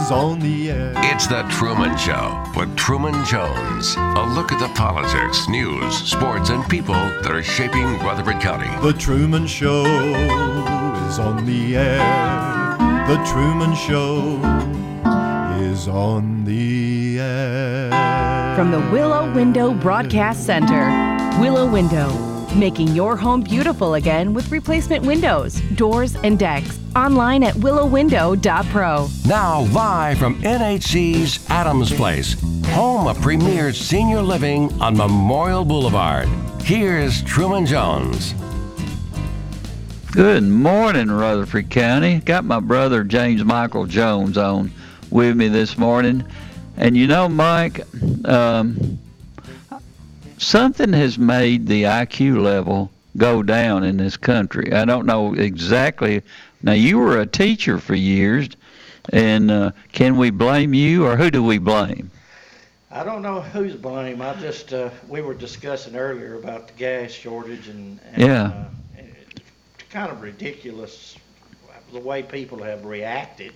is on the air. It's The Truman Show with Truman Jones. A look at the politics, news, sports, and people that are shaping Rutherford County. The Truman Show is on the air. The Truman Show is on the air. From the Willow Window Broadcast Center, Willow Window, making your home beautiful again with replacement windows, doors, and decks. Online at willowwindow.pro. Now, live from NHC's Adams Place, home of premier senior living on Memorial Boulevard. Here's Truman Jones. Good morning, Rutherford County. Got my brother James Michael Jones on with me this morning. And you know, Mike, um, something has made the IQ level go down in this country. I don't know exactly. Now, you were a teacher for years, and uh, can we blame you or who do we blame? I don't know who's blame. I just uh, we were discussing earlier about the gas shortage and, and Yeah. uh, it's kind of ridiculous the way people have reacted,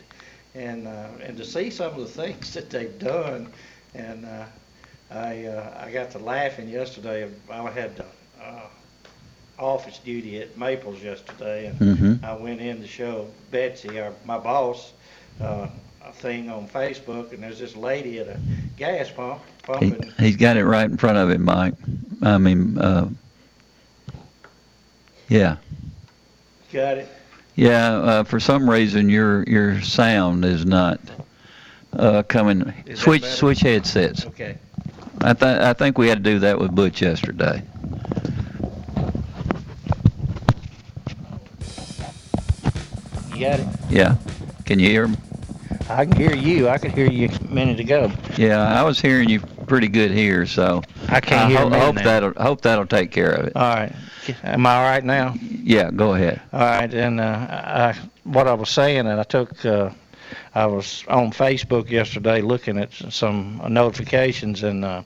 and uh, and to see some of the things that they've done, and uh, I uh, I got to laughing yesterday. I had uh, office duty at Maples yesterday, and Mhm. I went in to show Betsy, our, my boss, uh, a thing on Facebook, and there's this lady at a gas pump He, pumping. he's got it right in front of him, Mike. I mean, uh, yeah. Got it. Yeah, uh, for some reason your your sound is not uh, coming. Is switch switch headsets. Okay. I th- I think we had to do that with Butch yesterday. You got it. Yeah. Can you hear him? I can hear you. I could hear you a minute ago. Yeah, I was hearing you pretty good here, so I can't I hear ho- me hope now. that'll hope that'll take care of it. All right. Am I all right now? Yeah, go ahead. All right. And uh, I, what I was saying, and I took, uh, I was on Facebook yesterday looking at some notifications, and uh,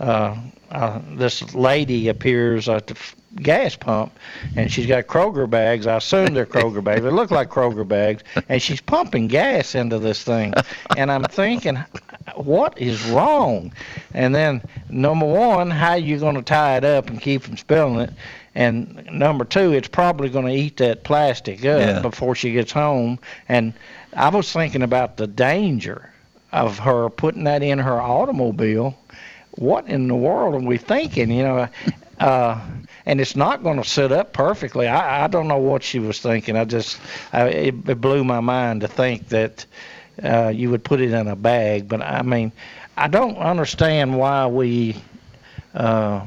uh, uh, this lady appears at the f- gas pump, and she's got Kroger bags. I assume they're Kroger bags. They look like Kroger bags, and she's pumping gas into this thing. And I'm thinking, what is wrong? And then number one, how you going to tie it up and keep from spilling it? And number two, it's probably going to eat that plastic up Yeah. before she gets home. And I was thinking about the danger of her putting that in her automobile. What in the world are we thinking? You know, uh, and it's not going to sit up perfectly. I, I don't know what she was thinking. I just, I, it, it blew my mind to think that uh, you would put it in a bag. But I mean, I don't understand why we uh,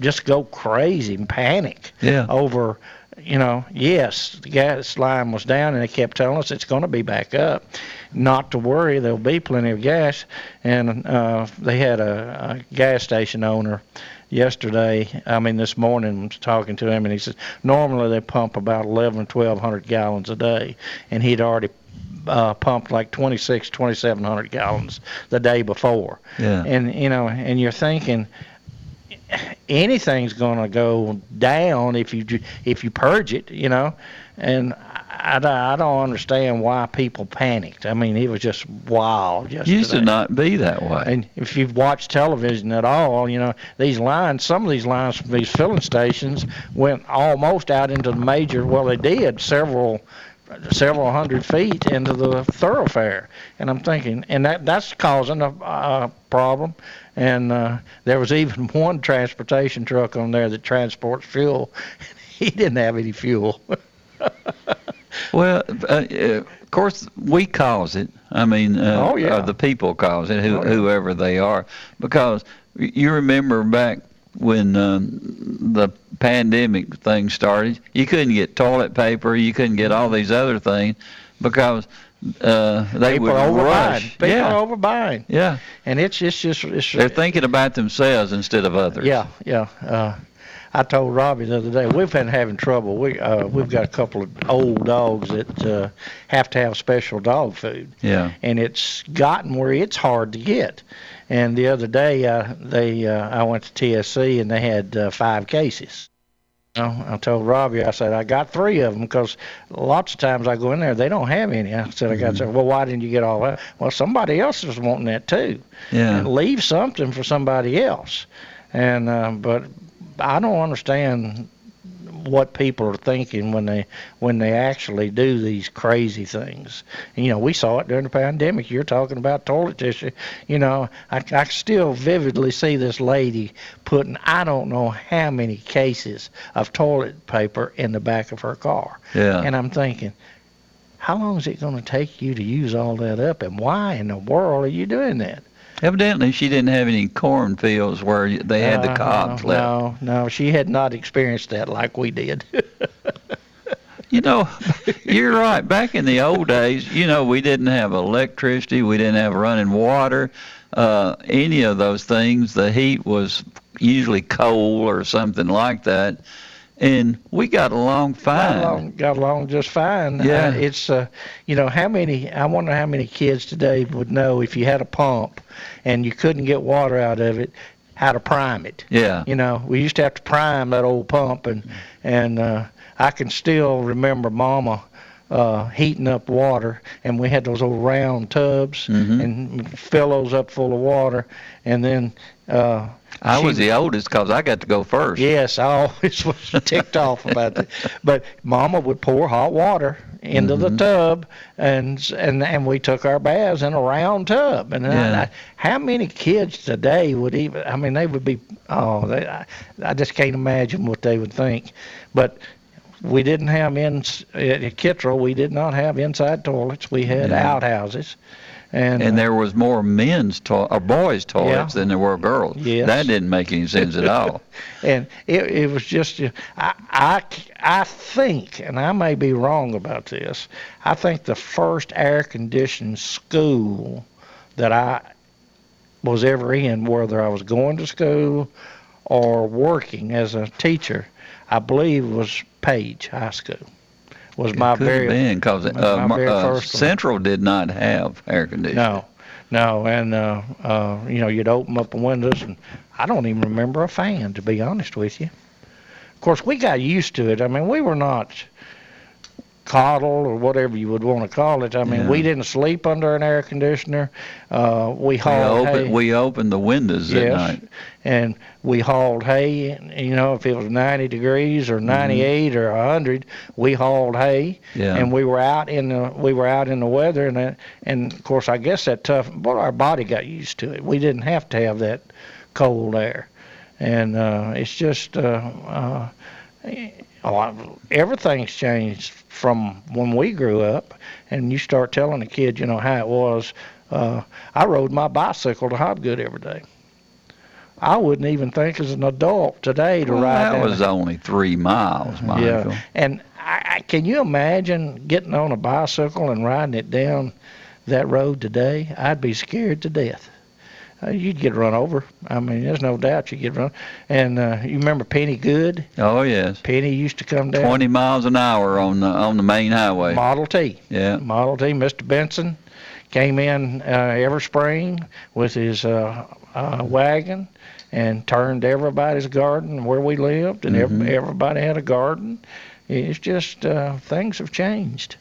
just go crazy and panic Yeah. over, you know, yes, the gas line was down and they kept telling us it's going to be back up. Not to worry, there'll be plenty of gas. And uh, they had a, a gas station owner yesterday, I mean this morning, was talking to him, and he said normally they pump about 11, 1200 gallons a day, and he'd already uh, pumped like 26, 2700 gallons the day before. Yeah. And you know, and you're thinking anything's going to go down if you ju- if you purge it, you know. And I, I, I don't understand why people panicked. I mean, it was just wild yesterday. Used to not be that way. And if you've watched television at all, you know these lines. Some of these lines from these filling stations went almost out into the major. Well, they did several several hundred feet into the thoroughfare. And I'm thinking, and that that's causing a, a problem. And uh, there was even one transportation truck on there that transports fuel. he didn't have any fuel. Well, uh, uh, of course, we cause it. I mean, uh, Oh, yeah. uh, the people cause it, who, Oh, yeah. whoever they are, because you remember back when um, the pandemic thing started, you couldn't get toilet paper, you couldn't get all these other things because uh, they People would overbuying. rush. People yeah, are overbuying, yeah. and it's it's just it's They're thinking about themselves instead of others. Yeah, yeah. Uh, I told Robbie the other day we've been having trouble. We uh, we've got a couple of old dogs that uh, have to have special dog food, Yeah. and it's gotten where it's hard to get. And the other day, uh, they uh, I went to TSC and they had uh, five cases. You know, I told Robbie, I said I got three of them because lots of times I go in there they don't have any. I said I got. Well, why didn't you get all that? Well, somebody else was wanting that too Yeah. and leave something for somebody else. And uh, but I don't understand what people are thinking when they when they actually do these crazy things. And, you know, we saw it during the pandemic. You're talking about toilet tissue. You know, I, I still vividly see this lady putting I don't know how many cases of toilet paper in the back of her car. Yeah. And I'm thinking, how long is it going to take you to use all that up, and why in the world are you doing that? Evidently, she didn't have any cornfields where they had the Uh, cobs no, left. No, no, she had not experienced that like we did. You know, you're right. Back in the old days, you know, we didn't have electricity, we didn't have running water, uh, any of those things. The heat was usually coal or something like that, and we got along fine. got along, got along just fine. Yeah. Uh, it's uh, you know how many? I wonder how many kids today would know if you had a pump and you couldn't get water out of it, how to prime it. Yeah. You know, we used to have to prime that old pump, and and uh, I can still remember Mama uh, heating up water, and we had those old round tubs, Mhm. and fill those up full of water, and then. Uh, I was the oldest because I got to go first. Yes, I always was ticked off about that. But Mama would pour hot water into Mm-hmm. the tub, and and and we took our baths in a round tub. And I- I, how many kids today would even? I mean, they would be. Oh, they, I, I just can't imagine what they would think. But we didn't have in at Kittrell. We did not have inside toilets. We had Yeah. outhouses, and And uh, there was more men's to- or boys' toilets Yeah. than there were girls. Yes. That didn't make any sense at all. and it, it was just uh, I, I I think and I may be wrong about this I think the first air conditioned school that I was ever in whether I was going to school or working as a teacher I believe was Page High School was my Could very have been because my- uh, my uh, first one. Central did not have air conditioning. No, no, and uh, uh, you know, you'd open up the windows, and I don't even remember a fan, to be honest with you. Of course, we got used to it. I mean, we were not coddled or whatever you would want to call it. I mean, Yeah. we didn't sleep under an air conditioner. Uh, we We hauled hay. opened, we opened the windows at night. and we hauled hay. and, You know, if it was 90 degrees or 98 or 100, we hauled hay, Mm-hmm. Yeah. and we were out in the we were out in the weather, and that, and of course, I guess that tough. But our body got used to it. We didn't have to have that cold air, and uh, it's just uh, uh, oh, I- everything's changed from when we grew up. And you start telling a kid, you know, how it was. Uh, I rode my bicycle to Hobgood every day. I wouldn't even think as an adult today to Well, ride that down was only three miles, Michael. yeah, and I, can you imagine getting on a bicycle and riding it down that road today? I'd be scared to death. Uh, you'd get run over. I mean, there's no doubt you'd get run. And uh, you remember Penny Good? Oh yes, Penny used to come down. twenty miles an hour on the on the main highway. Model T. Yeah. Model T. Mr. Benson came in uh, every spring with his uh, uh, wagon and turned everybody's garden where we lived, and Mhm. every, everybody had a garden. It's just uh, things have changed,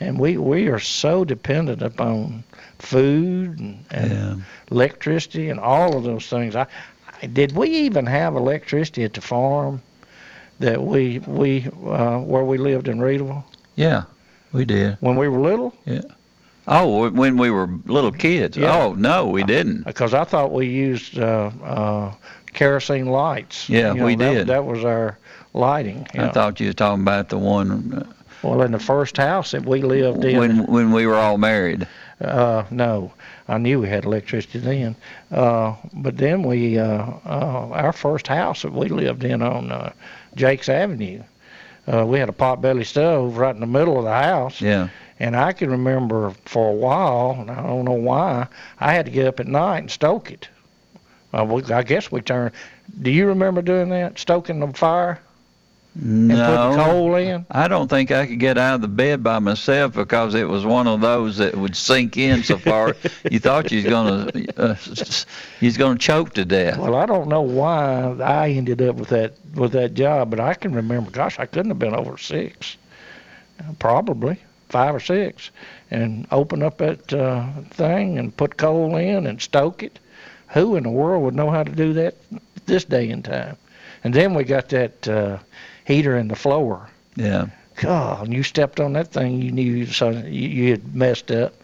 and we we are so dependent upon food and, and Yeah. electricity and all of those things. I, I did we even have electricity at the farm that we we uh, where we lived in Reedville Yeah, we did. when we were little? Yeah. Oh, when we were little kids. Yeah. Oh no, we didn't. Because I thought we used uh, uh, kerosene lights. Yeah, You know, we that, did. That was our lighting. I know. thought you were talking about the one Well, in the first house that we lived uh, in, when when we were all married. Uh, no, I knew we had electricity then. Uh, but then we, uh, uh, our first house that we lived in on uh, Jakes Avenue, uh, we had a potbelly stove right in the middle of the house. Yeah. And I can remember for a while, and I don't know why, I had to get up at night and stoke it. Uh, we, I guess we turned. Do you remember doing that, stoking the fire No. putting coal in? I don't think I could get out of the bed by myself because it was one of those that would sink in so far you thought you was gonna uh, you was gonna choke to death. Well, I don't know why I ended up with that with that job, but I can remember. Gosh, I couldn't have been over six, probably five or six, and open up that uh, thing and put coal in and stoke it. Who in the world would know how to do that this day and time? And then we got that uh, heater in the floor. Yeah. God, you stepped on that thing, you knew so you, you had messed up.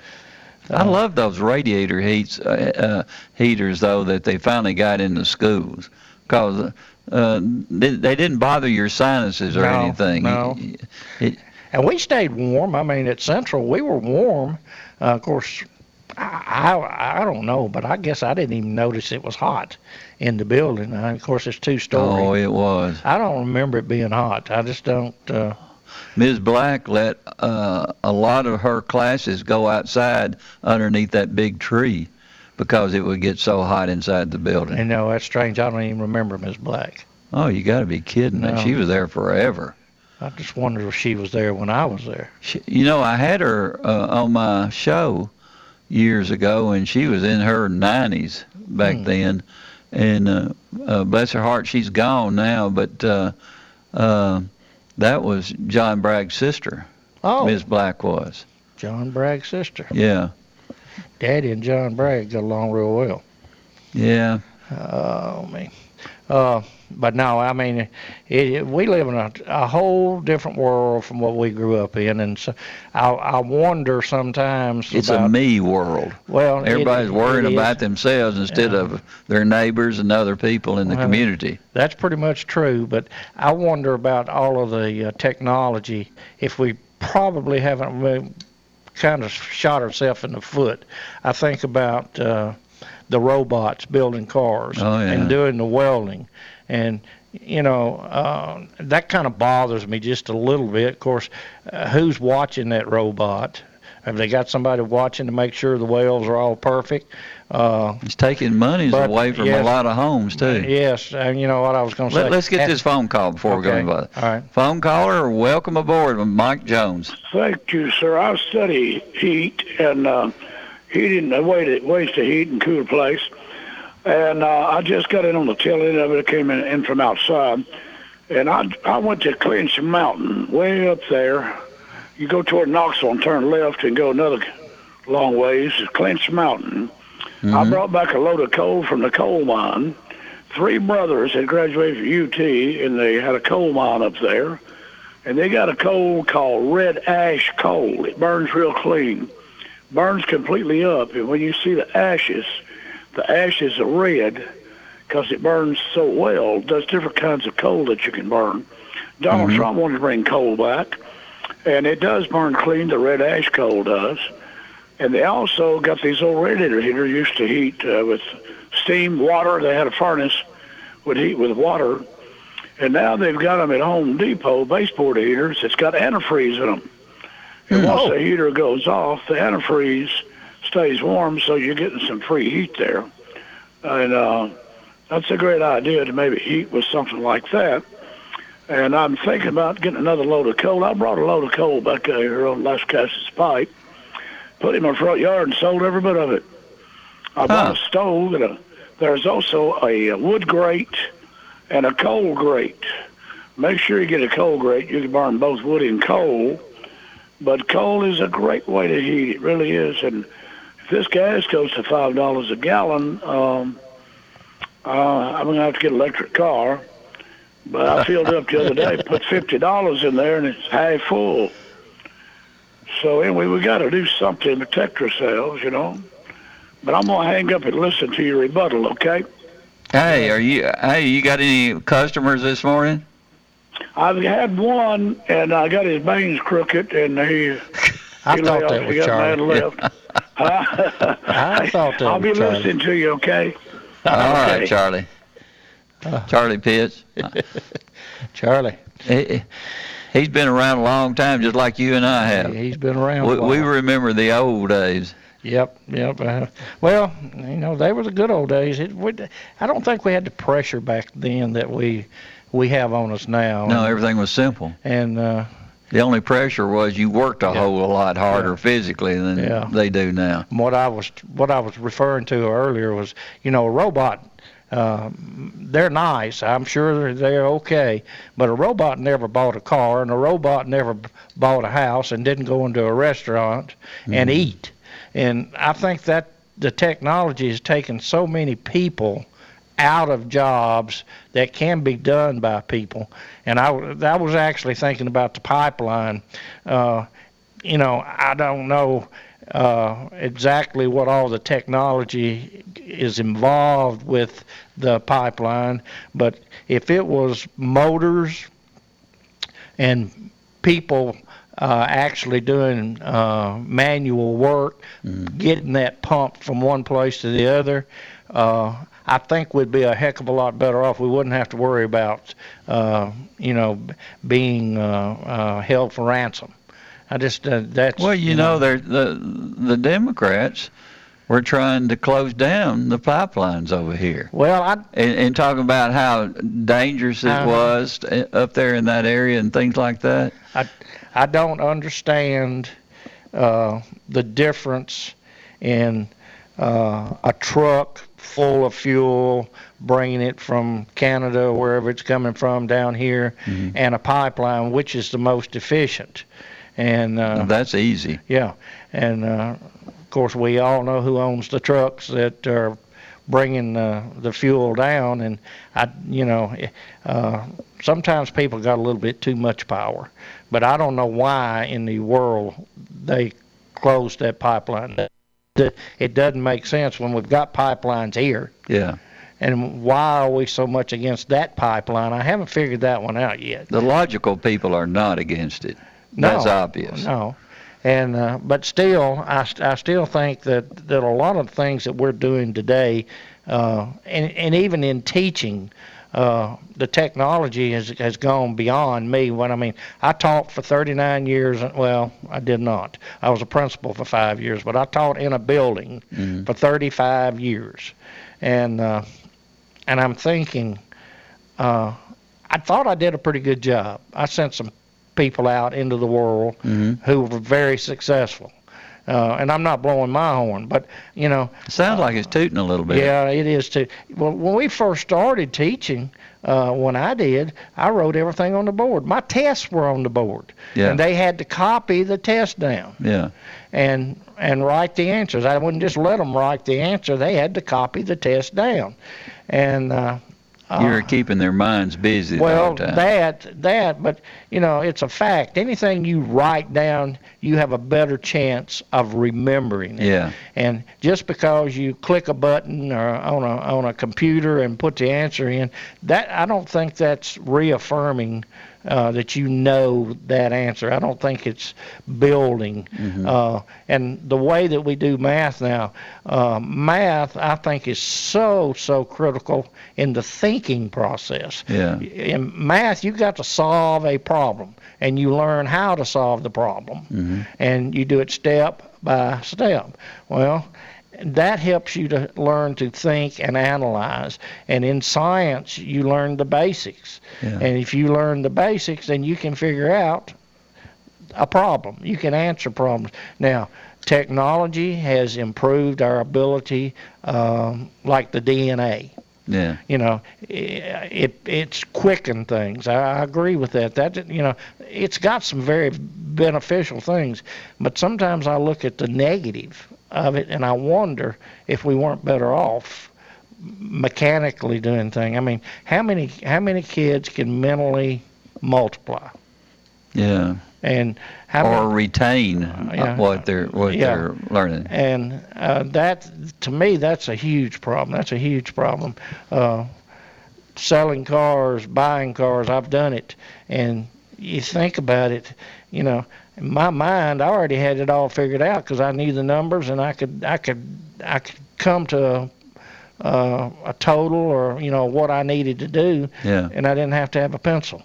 I love those radiator heats uh, uh, heaters though that they finally got in the schools because uh, they, they didn't bother your sinuses or No, anything. no. It- And we stayed warm. I mean, at Central, we were warm. Uh, of course, I, I I don't know, but I guess I didn't even notice it was hot in the building. Of course, it's two story. oh, it was. I don't remember it being hot. I just don't. Uh, Ms. Black let uh, a lot of her classes go outside underneath that big tree because it would get so hot inside the building. you know, that's strange. I don't even remember Miss Black. Oh, you got to be kidding me. No. She was there forever. I just wondered if she was there when I was there. She, you know, I had her uh, on my show years ago, and she was in her 90s back Hmm. then. And uh, uh, bless her heart, she's gone now. But uh, uh, that was John Bragg's sister. Oh, Ms. Black was. John Bragg's sister. Yeah, Daddy and John Bragg got along real well. yeah. Oh man. Uh, but no, I mean, it, it, we live in a, a whole different world from what we grew up in, and so I, I wonder sometimes It's about a me world. well, it- Everybody's worrying it is. about themselves instead Yeah. of their neighbors and other people in the Well, community. That's pretty much true, but I wonder about all of the uh, technology. If we probably haven't uh, kind of shot ourselves in the foot, I think about uh, the robots building cars Oh, yeah. and doing the welding, and you know uh, that kind of bothers me just a little bit. Of course, uh, who's watching that robot? Have they got somebody watching to make sure the welds are all perfect? Uh, It's taking monies But, away from a lot of homes too. yes, and you know what I was going to say. Let, us get And- this phone call before we go Okay, any further. All right. Phone caller, welcome aboard, Mike Jones. Thank you, sir. I study heat and uh, heating, the way to, ways to heat and cool a place. And uh, I just got in on the tail end of it. I came in, in from outside. And I, I went to Clinch Mountain, way up there. You go toward Knoxville and turn left and go another long ways. It's Clinch Mountain. I brought back a load of coal from the coal mine. Three brothers had graduated from UT, and they had a coal mine up there and they got a coal called red ash coal. It burns real clean, burns completely up, and when you see the ashes, the ashes are red because it burns so well. There's different kinds of coal that you can burn. Donald Trump wanted to bring coal back, and it does burn clean. The red ash coal does, and they also got these old radiator heaters used to heat uh, with steam, water. They had a furnace would heat with water and now they've got them at Home Depot, baseboard heaters. It's got antifreeze in them. And once the heater goes off, the antifreeze stays warm, so you're getting some free heat there. And uh, that's a great idea to maybe heat with something like that. And I'm thinking about getting another load of coal. I brought a load of coal back uh, here on Lascassas Pike, put it in my front yard, and sold every bit of it. I bought a stove, and a, there's also a, uh wood grate and a coal grate. Make sure you get a coal grate. You can burn both wood and coal. But coal is a great way to heat. It really is. And if this gas goes to five dollars a gallon, um, uh, I'm gonna have to get an electric car. But I filled it up the other day, put fifty dollars in there, and it's half full. So anyway, we got to do something to protect ourselves, you know. But I'm gonna hang up and listen to your rebuttal, okay? Hey, are you? Hey, you got any customers this morning? I've had one, and I got his veins crooked, and he. I he thought that off. was He got mad Charlie. left. Huh? I thought that I'll be Charlie. listening to you, okay? All right, Okay. Charlie. Charlie Pitts. Charlie. He, He's been around a long time, just like you and I have. He's been around. We, a while. we remember the old days. Yep, yep. Uh, well, you know, they were the good old days. It, we, I don't think we had the pressure back then that we we have on us now. No, and, everything was simple. and uh, The only pressure was you worked a Yeah. whole lot harder Yeah. physically than Yeah. they do now. what I was what I was referring to earlier was, you know, a robot. Uh, they're nice. I'm sure they're, they're okay, but a robot never bought a car, and a robot never b- bought a house, and didn't go into a restaurant and eat. And I think that the technology has taken so many people out of jobs that can be done by people. And I, w- I was actually thinking about the pipeline. Uh, you know, I don't know uh, exactly what all the technology is involved with the pipeline, but if it was motors and people uh, actually doing uh, manual work, getting that pump from one place to the other, uh, I think we'd be a heck of a lot better off. We wouldn't have to worry about, uh, you know, being uh, uh, held for ransom. I just uh, that's Well, you, know, they're, the the Democrats were trying to close down the pipelines over here, Well, I and, and talking about how dangerous it Uh-huh. was up there in that area and things like that. I I don't understand uh, the difference in uh, a truck full of fuel, bringing it from Canada, wherever it's coming from, down here, and a pipeline, which is the most efficient. And uh, That's easy. yeah, and uh, of course we all know who owns the trucks that are bringing uh, the fuel down, and I, you know, uh, sometimes people got a little bit too much power, but I don't know why in the world they closed that pipeline. It doesn't make sense when we've got pipelines here. Yeah. And why are we so much against that pipeline? I haven't figured that one out yet. The logical people are not against it. No, That's obvious. No, and uh, but still, I, I still think that that a lot of things that we're doing today, uh, and and even in teaching, uh, the technology has has gone beyond me. What I mean, I taught for 39 years. Well, I did not. I was a principal for five years, but I taught in a building Mhm. for 35 years, and uh, and I'm thinking, uh, I thought I did a pretty good job. I sent some people out into the world hmm who were very successful. Uh, and I'm not blowing my horn, but you know, Sounds like it's tooting a little bit. yeah, it is too. Well, when we first started teaching, uh, when I did, I wrote everything on the board. My tests were on the board, Yeah. and they had to copy the test down Yeah. and and write the answers. I wouldn't just let them write the answer; they had to copy the test down, and. Uh, You're uh, keeping their minds busy well, that that, but you know, it's a fact. Anything you write down, you have a better chance of remembering it. yeah. And just because you click a button or on a on a computer and put the answer in, that I don't think that's reaffirming uh, that you know that answer. I don't think it's building. Mhm. Uh, and the way that we do math now, uh, math I think is so so critical in the thinking process. Yeah. In math, you got to solve a problem, and you learn how to solve the problem hmm and you do it step by step. Well, that helps you to learn to think and analyze. And in science, you learn the basics. Yeah. And if you learn the basics, then you can figure out a problem. You can answer problems. Now, technology has improved our ability, um, like the DNA Yeah. you know it it's quickened things I, I agree with that that you know it's got some very beneficial things but sometimes i look at the negative of it and i wonder if we weren't better off mechanically doing things i mean how many how many kids can mentally multiply Yeah. and how Or many, retain yeah. what they're what Yeah. they're learning. and uh, that to me that's a huge problem that's a huge problem uh, selling cars buying cars i've done it and you think about it you know in my mind i already had it all figured out because i knew the numbers and i could i could i could come to a, uh, a total or you know what i needed to do Yeah. and i didn't have to have a pencil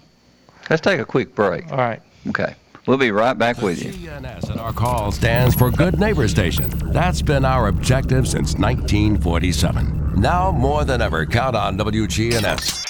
Let's take a quick break. All right. Okay. We'll be right back with you. GNS and our call stands for Good Neighbor Station. That's been our objective since 1947. Now more than ever, count on WGNS.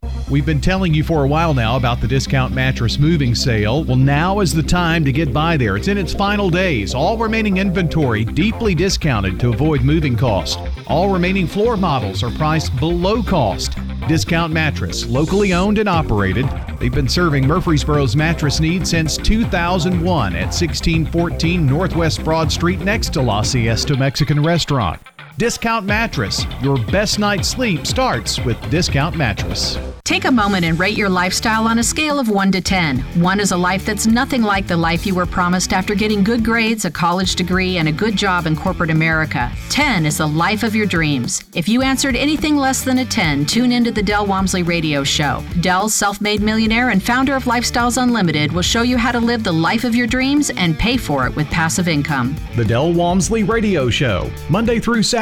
We've been telling you for a while now about the discount mattress moving sale. Well, now is the time to get by there. It's in its final days. All remaining inventory deeply discounted to avoid moving costs. All remaining floor models are priced below cost. Discount Mattress, locally owned and operated. They've been serving Murfreesboro's mattress needs since 2001 at 1614 Northwest Broad Street next to La Siesta Mexican Restaurant. Discount Mattress. Your best night's sleep starts with Discount Mattress. Take a moment and rate your lifestyle on a scale of 1 to 10. 1 is a life that's nothing like the life you were promised after getting good grades, a college degree, and a good job in corporate America. 10 is the life of your dreams. If you answered anything less than a 10, tune into the Del Walmsley Radio Show. Del's self made millionaire and founder of Lifestyles Unlimited will show you how to live the life of your dreams and pay for it with passive income. The Del Walmsley Radio Show, Monday through Saturday,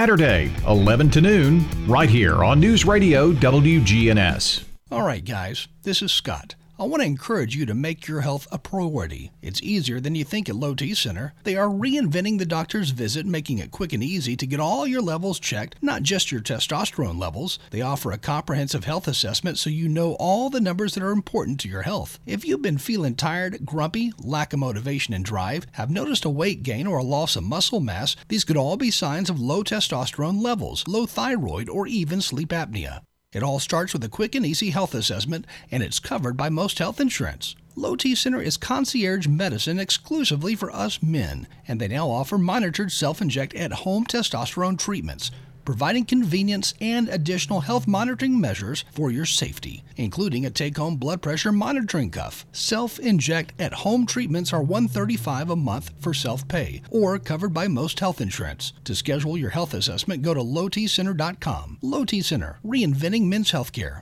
11 to noon, right here on News Radio WGNS. All right, guys, this is Scott. I want to encourage you to make your health a priority. It's easier than you think at Low T Center. They are reinventing the doctor's visit, making it quick and easy to get all your levels checked, not just your testosterone levels. They offer a comprehensive health assessment so you know all the numbers that are important to your health. If you've been feeling tired, grumpy, lack of motivation and drive, have noticed a weight gain or a loss of muscle mass, these could all be signs of low testosterone levels, low thyroid, or even sleep apnea. It all starts with a quick and easy health assessment, and it's covered by most health insurance. Low T Center is concierge medicine exclusively for us men, and they now offer monitored self inject at home testosterone treatments, providing convenience and additional health monitoring measures for your safety, including a take home blood pressure monitoring cuff. Self inject at home treatments are 135 a month for self pay or covered by most health insurance. To schedule your health assessment, go to lowtcenter.com. Low T Center, reinventing men's healthcare.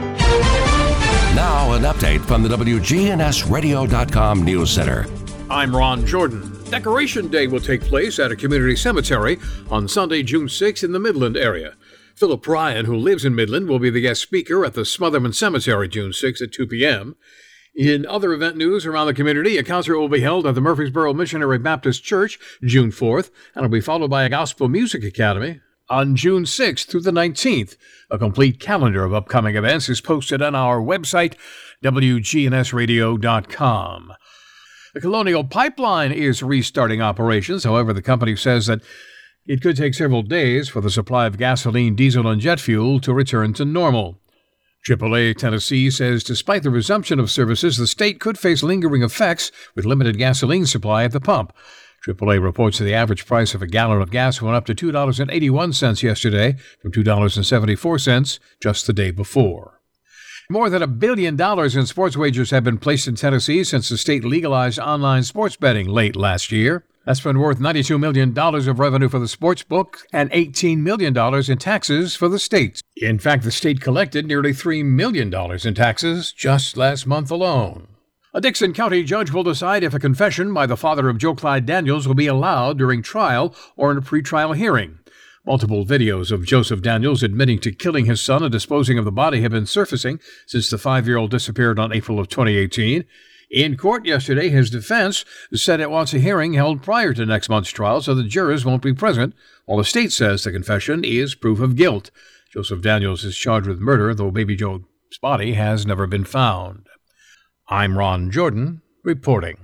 Now, an update from the WGNSradio.com News Center. I'm Ron Jordan. Decoration Day will take place at a community cemetery on Sunday, June 6 in the Midland area. Philip Ryan, who lives in Midland, will be the guest speaker at the Smotherman Cemetery June 6 at 2 p.m. In other event news around the community, a concert will be held at the Murfreesboro Missionary Baptist Church June 4th, and will be followed by a Gospel Music Academy on June 6th through the 19th. A complete calendar of upcoming events is posted on our website, WGNSradio.com. The Colonial Pipeline is restarting operations. However, the company says that it could take several days for the supply of gasoline, diesel, and jet fuel to return to normal. AAA Tennessee says despite the resumption of services, the state could face lingering effects with limited gasoline supply at the pump. AAA reports that the average price of a gallon of gas went up to $2.81 yesterday from $2.74 just the day before. More than a billion dollars in sports wagers have been placed in Tennessee since the state legalized online sports betting late last year. That's been worth $92 million of revenue for the sports book and $18 million in taxes for the state. In fact, the state collected nearly $3 million in taxes just last month alone. A Dickson County judge will decide if a confession by the father of Joe Clyde Daniels will be allowed during trial or in a pretrial hearing. Multiple videos of Joseph Daniels admitting to killing his son and disposing of the body have been surfacing since the five year old disappeared on April of 2018. In court yesterday, his defense said it wants a hearing held prior to next month's trial so the jurors won't be present, while the state says the confession is proof of guilt. Joseph Daniels is charged with murder, though baby Joe's body has never been found. I'm Ron Jordan, reporting.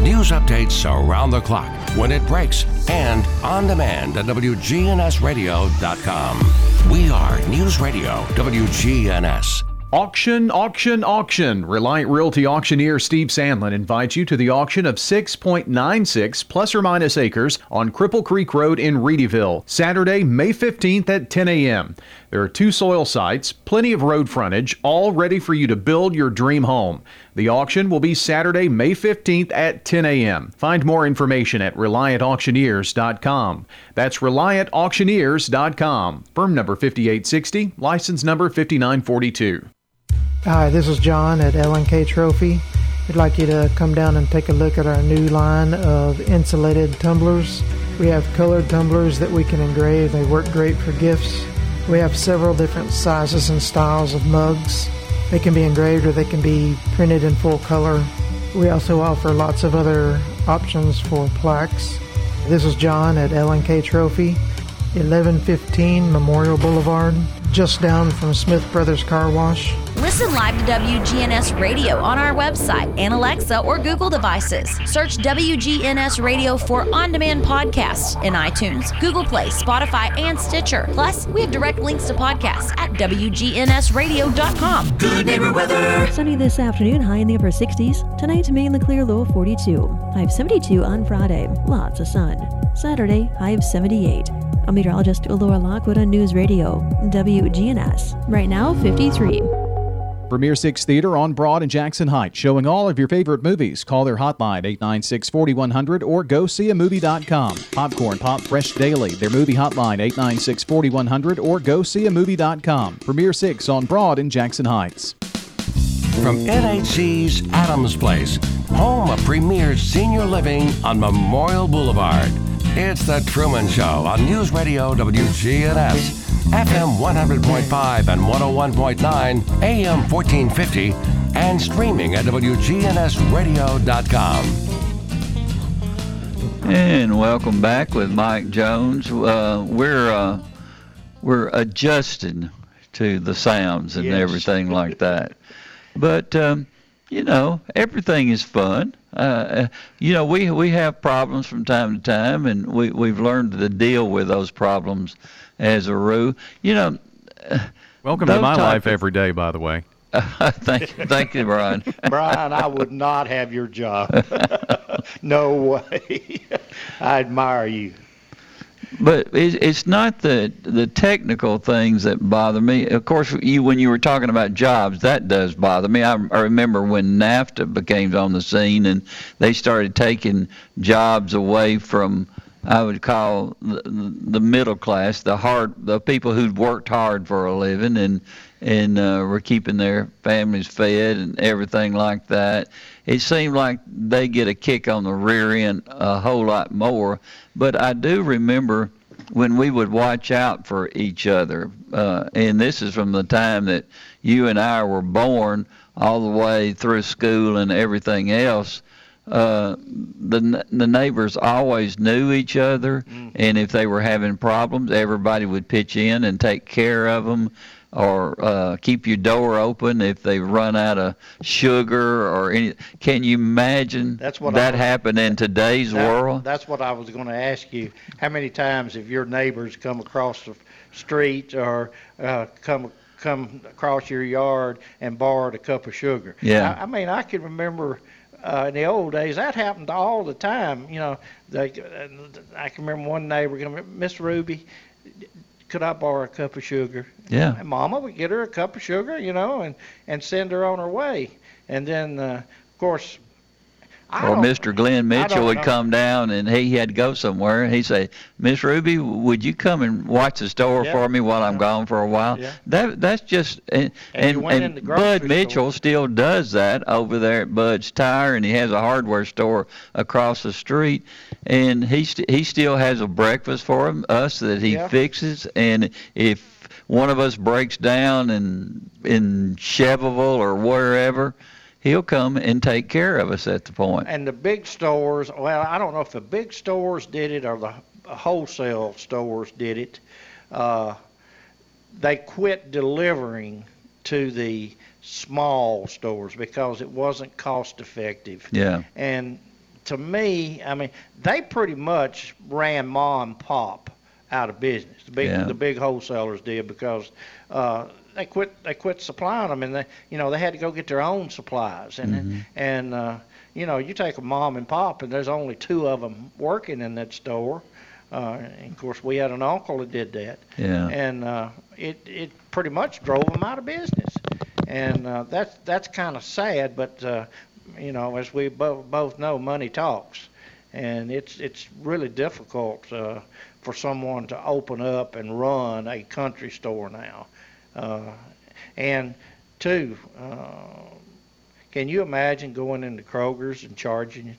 News updates around the clock, when it breaks, and on demand at WGNSradio.com. We are News Radio WGNS. Auction, auction, auction. Reliant Realty auctioneer Steve Sandlin invites you to the auction of 6.96 plus or minus acres on Cripple Creek Road in Readyville, Saturday, May 15th at 10 a.m. There are two soil sites, plenty of road frontage, all ready for you to build your dream home. The auction will be Saturday, May 15th at 10 a.m. Find more information at ReliantAuctioneers.com. That's ReliantAuctioneers.com. Firm number 5860, license number 5942. Hi, this is John at L&K Trophy. We'd like you to come down and take a look at our new line of insulated tumblers. We have colored tumblers that we can engrave. They work great for gifts. We have several different sizes and styles of mugs. They can be engraved or they can be printed in full color. We also offer lots of other options for plaques. This is John at L&K Trophy, 1115 Memorial Boulevard, just down from Smith Brothers Car Wash. Listen live to WGNS Radio on our website and Alexa or Google devices. Search WGNS Radio for on demand podcasts in iTunes, Google Play, Spotify, and Stitcher. Plus, we have direct links to podcasts at WGNSradio.com. Good neighbor weather. Sunny this afternoon, high in the upper 60s. Tonight, mainly clear, low of 42. High of 72 on Friday, lots of sun. Saturday, high of 78. I'm meteorologist Laura Lockwood on News Radio, WGNS. Right now, 53. Premier 6 Theater on Broad and Jackson Heights, showing all of your favorite movies. Call their hotline 896 4100 or go see a movie.com. Popcorn Pop Fresh Daily, their movie hotline 896 4100 or go see a movie.com. Premier 6 on Broad and Jackson Heights. From NHC's Adams Place, home of premier senior living on Memorial Boulevard. It's The Truman Show on News Radio WGNS. FM 100.5 and 101.9, AM 1450, and streaming at WGNSradio.com. And welcome back with Mike Jones. Uh, we're uh, we're adjusting to the sounds and Yes. everything like that, but um, you know everything is fun. Uh, you know we we have problems from time to time, and we we've learned to deal with those problems as a rule. You know. Welcome to my type life every day, by the way. thank, you, thank you, Brian. Brian, I would not have your job. no way. I admire you. But it's, not the the technical things that bother me. Of course, you when you were talking about jobs, that does bother me. I, I remember when NAFTA became on the scene and they started taking jobs away from I would call the, the middle class, the hard, the people who'd worked hard for a living and and uh, were keeping their families fed and everything like that. It seemed like they get a kick on the rear end a whole lot more. But I do remember when we would watch out for each other, uh, and this is from the time that you and I were born all the way through school and everything else uh, the the neighbors always knew each other, and if they were having problems, everybody would pitch in and take care of them, or uh, keep your door open if they run out of sugar or any. Can you imagine That's what that was- happen in today's That- world? That's what I was going to ask you. How many times have your neighbors come across the street or uh, come come across your yard and borrowed a cup of sugar? Yeah. I, I mean, I can remember uh, in the old days that happened all the time. You know, they, I can remember one neighbor Miss Ruby, could I borrow a cup of sugar? Yeah. And Mama would get her a cup of sugar, you know, and and send her on her way. And then, uh, of course. I or Mr. Glenn Mitchell would come down and he had to go somewhere. He'd say, Miss Ruby, would you come and watch the store Yeah. for me while I'm gone for a while? Yeah. That that's just and And and, and in the grocery Bud Mitchell still does that over there at Bud's Tire, and he has a hardware store across the street, and he st- he still has a breakfast for him, us that he Yeah. fixes, and if one of us breaks down in in Chevrolet or wherever. He'll come and take care of us at the point. And the big stores, well, I don't know if the big stores did it or the wholesale stores did it. Uh, they quit delivering to the small stores because it wasn't cost effective. Yeah. And to me, I mean, they pretty much ran mom and pop out of business. The big Yeah. the big wholesalers did because uh, they quit they quit supplying them and they you know they had to go get their own supplies and Mhm. and uh, you know you take a mom and pop and there's only two of them working in that store. Uh, and of course, we had an uncle that did that Yeah. and uh, it it pretty much drove them out of business, and uh, that's that's kind of sad. But uh, you know, as we both both know, money talks, and it's it's really difficult uh, for someone to open up and run a country store now, uh, and two. Uh, can you imagine going into Kroger's and charging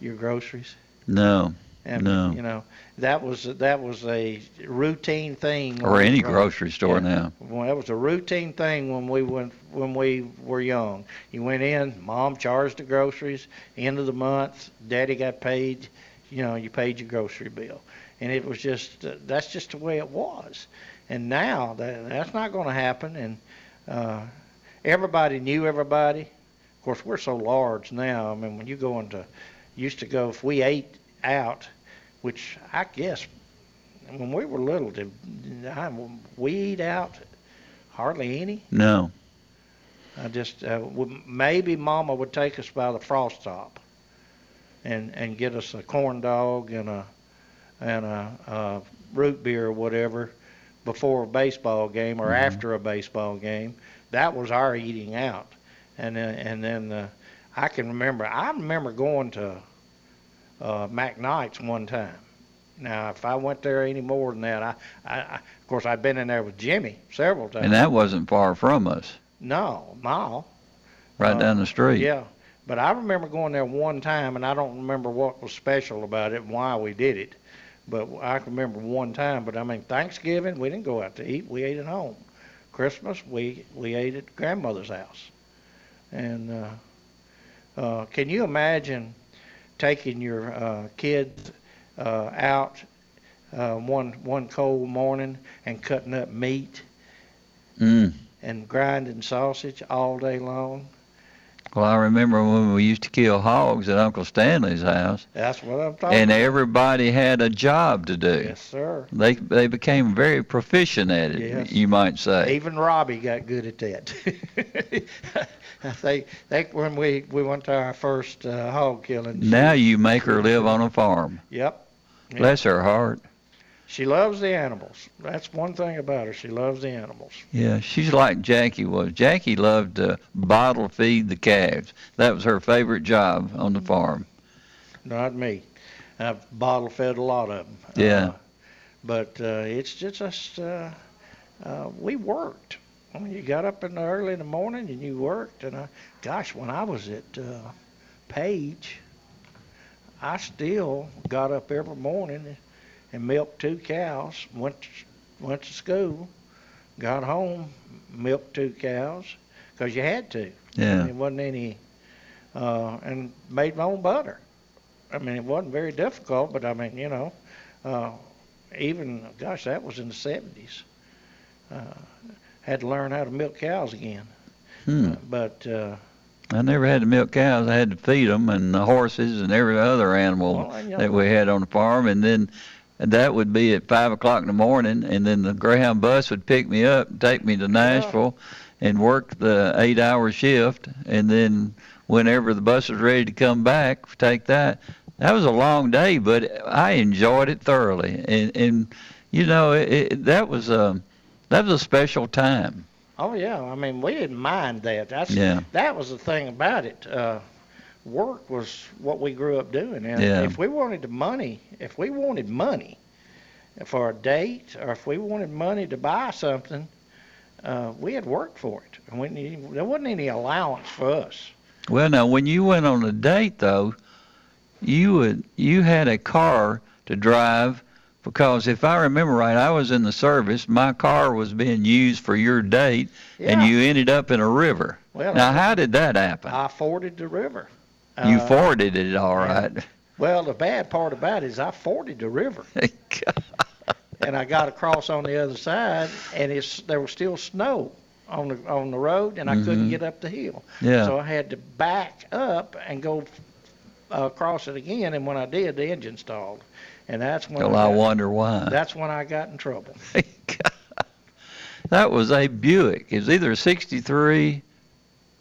your groceries? No. And, no. You know, that was that was a routine thing. Or any grocery store now. Well, that was a routine thing when we went when we were young. You went in, mom charged the groceries. End of the month, daddy got paid. You know, you paid your grocery bill, and it was just uh, that's just the way it was. And now that that's not going to happen, and uh, everybody knew everybody. Of course, we're so large now. I mean, when you go into, used to go if we ate out, which I guess when we were little, did I, we eat out hardly any? No. I just uh, maybe Mama would take us by the Frostop, and and get us a corn dog and a and a, uh root beer or whatever before a baseball game or after a baseball game. That was our eating out, and then and then uh, I can remember I remember going to uh, McKnight's one time. Now, if I went there any more than that, I, I, I of course I'd been in there with Jimmy several times. And that wasn't far from us, no mile. right Uh, down the street. Yeah, but I remember going there one time, and I don't remember what was special about it and why we did it. But I can remember one time. But I mean, Thanksgiving we didn't go out to eat; we ate at home. Christmas we we ate at grandmother's house. And uh, uh, can you imagine taking your uh, kids uh, out uh, one one cold morning and cutting up meat Mm. and grinding sausage all day long? Well, I remember when we used to kill hogs at Uncle Stanley's house, That's what I'm talking and about. everybody had a job to do. Yes, sir. They they became very proficient at it, Yes. you might say. Even Robbie got good at that. I think, think when we, we went to our first uh, hog killing. Now you make her live on a farm. Yep. Yep. Bless her heart. She loves the animals. That's one thing about her. She loves the animals. Yeah, she's like Jackie was. Jackie loved to bottle feed the calves. That was her favorite job on the farm. Not me. I've bottle fed a lot of them. Yeah. But uh, it's just uh, uh, we worked. I mean, you got up in the early in the morning and you worked. And I, gosh, when I was at uh, Page, I still got up every morning and milked two cows. Went to, went to school, got home, milked two cows because you had to. Yeah. There wasn't any, uh, and made my own butter. I mean, it wasn't very difficult, but I mean, you know, uh, even gosh, that was in the seventies. Uh, had to learn how to milk cows again, Hmm. but uh, I never had to milk cows. I had to feed them and the horses and every other animal Well, you that we had on the farm. And then that would be at 5 o'clock in the morning. And then the Greyhound bus would pick me up and take me to Nashville and work the eight hour shift. And then whenever the bus was ready to come back, take that. That was a long day, but I enjoyed it thoroughly. And, and you know, it, it, that was a, that was a special time. oh yeah, I mean, we didn't mind that. That's Yeah. that was the thing about it. Uh, work was what we grew up doing, and Yeah. if we wanted the money, if we wanted money for a date, or if we wanted money to buy something, uh, we had worked for it, and we, there wasn't any allowance for us. Well, now when you went on a date though, you would you had a car to drive because if I remember right, I was in the service. My car was being used for your date, and you ended up in a river. Well, now, how did that happen? I forded the river. You Uh, forded it, all right. Well, the bad part about it is I forded the river. and I got across on the other side, and it's there was still snow on the on the road, and I couldn't Mhm. get up the hill. Yeah. So I had to back up and go uh, across it again. And when I did, the engine stalled, and that's when Well, I got- wonder why. That's when I got in trouble. That was a Buick. It was either a 63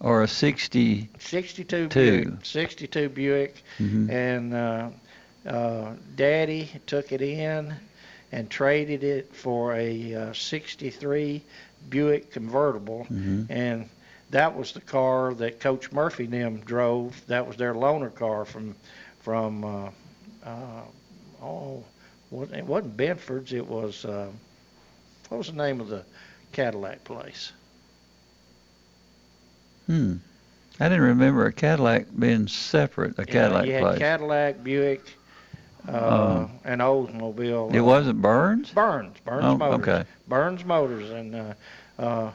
or a 60. 62 Two. Buick, 62 Buick, Mhm. and uh, uh, Daddy took it in and traded it for a uh, 63 Buick convertible, Mhm. and that was the car that Coach Murphy and them drove. That was their loaner car from from uh, uh, oh, it wasn't Benford's. It was uh, what was the name of the Cadillac place? Hmm. I didn't remember a Cadillac being separate, a Yeah, Cadillac you had place. Cadillac, Buick, uh, Oh. and Oldsmobile. it uh, wasn't Burns? Burns, Burns Oh, Motors. okay. Burns Motors, and uh, uh,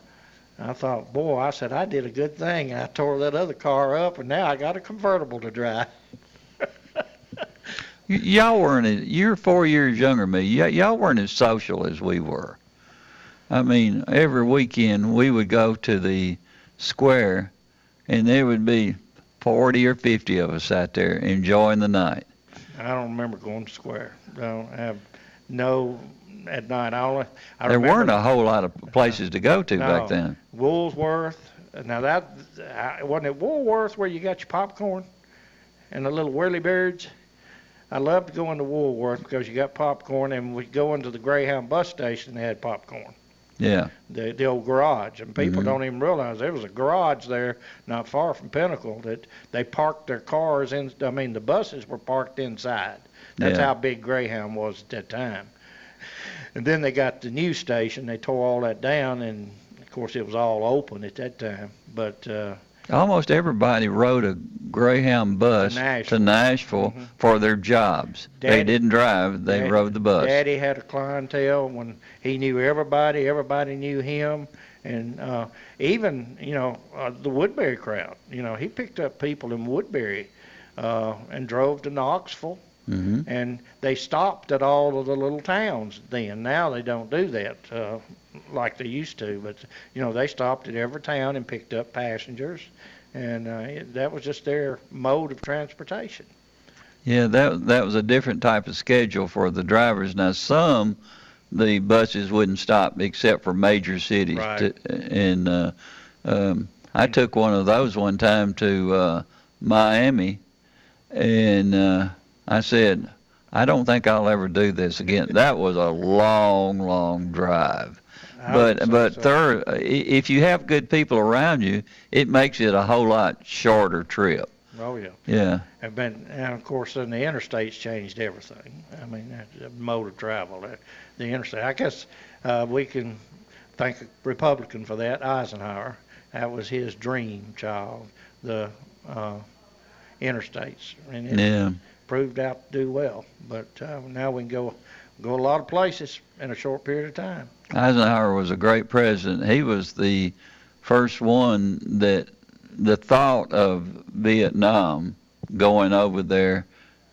I thought, boy, I said I did a good thing. I tore that other car up, and now I got a convertible to drive. Y- y'all weren't. as- You're four years younger than me. Y- y'all weren't as social as we were. I mean, every weekend we would go to the square, and there would be forty or fifty of us out there enjoying the night. I don't remember going to Square. I don't have no at night. I only I there remember weren't a whole lot of places to go to No. back then. Woolsworth. Now that I- wasn't it Woolworth where you got your popcorn and the little whirly birds. I loved going to Woolworth because you got popcorn, and we'd go into the Greyhound bus station. They had popcorn. Yeah. the the old garage, and people Mhm. don't even realize there was a garage there not far from Pinnacle that they parked their cars in. I mean, the buses were parked inside. That's Yeah. how big Greyhound was at that time. And then they got the news station. They tore all that down, and of course it was all open at that time. But uh, Almost everybody rode a Greyhound bus Nashville. Nashville for their jobs. they didn't drive; they Dad- rode the bus. Daddy had a clientele when he knew everybody, everybody knew him, and uh, even you know uh, the Woodbury crowd. You know, he picked up people in Woodbury uh, and drove to Knoxville, hmm and they stopped at all of the little towns then. Now they don't do that uh, like they used to, but you know they stopped at every town and picked up passengers, and uh, it- that was just their mode of transportation. Yeah, that that was a different type of schedule for the drivers. Now, some the buses wouldn't stop except for major cities. Right. To, and uh, um, I took one of those one time to uh, Miami, and uh, I said, I don't think I'll ever do this again. That was a long, long drive. I But but so. third, if you have good people around you, it makes it a whole lot shorter trip. Oh yeah. Yeah. have been, and of course, then the interstates changed everything. I mean, that- the mode of travel, that- the interstate. I guess uh, we can thank a Republican for that, Eisenhower. That was his dream child, the uh, interstates, and it Yeah. Proved out to do well. But uh, now we can go go a lot of places in a short period of time. Eisenhower was a great president. He was the first one that the thought of Vietnam going over there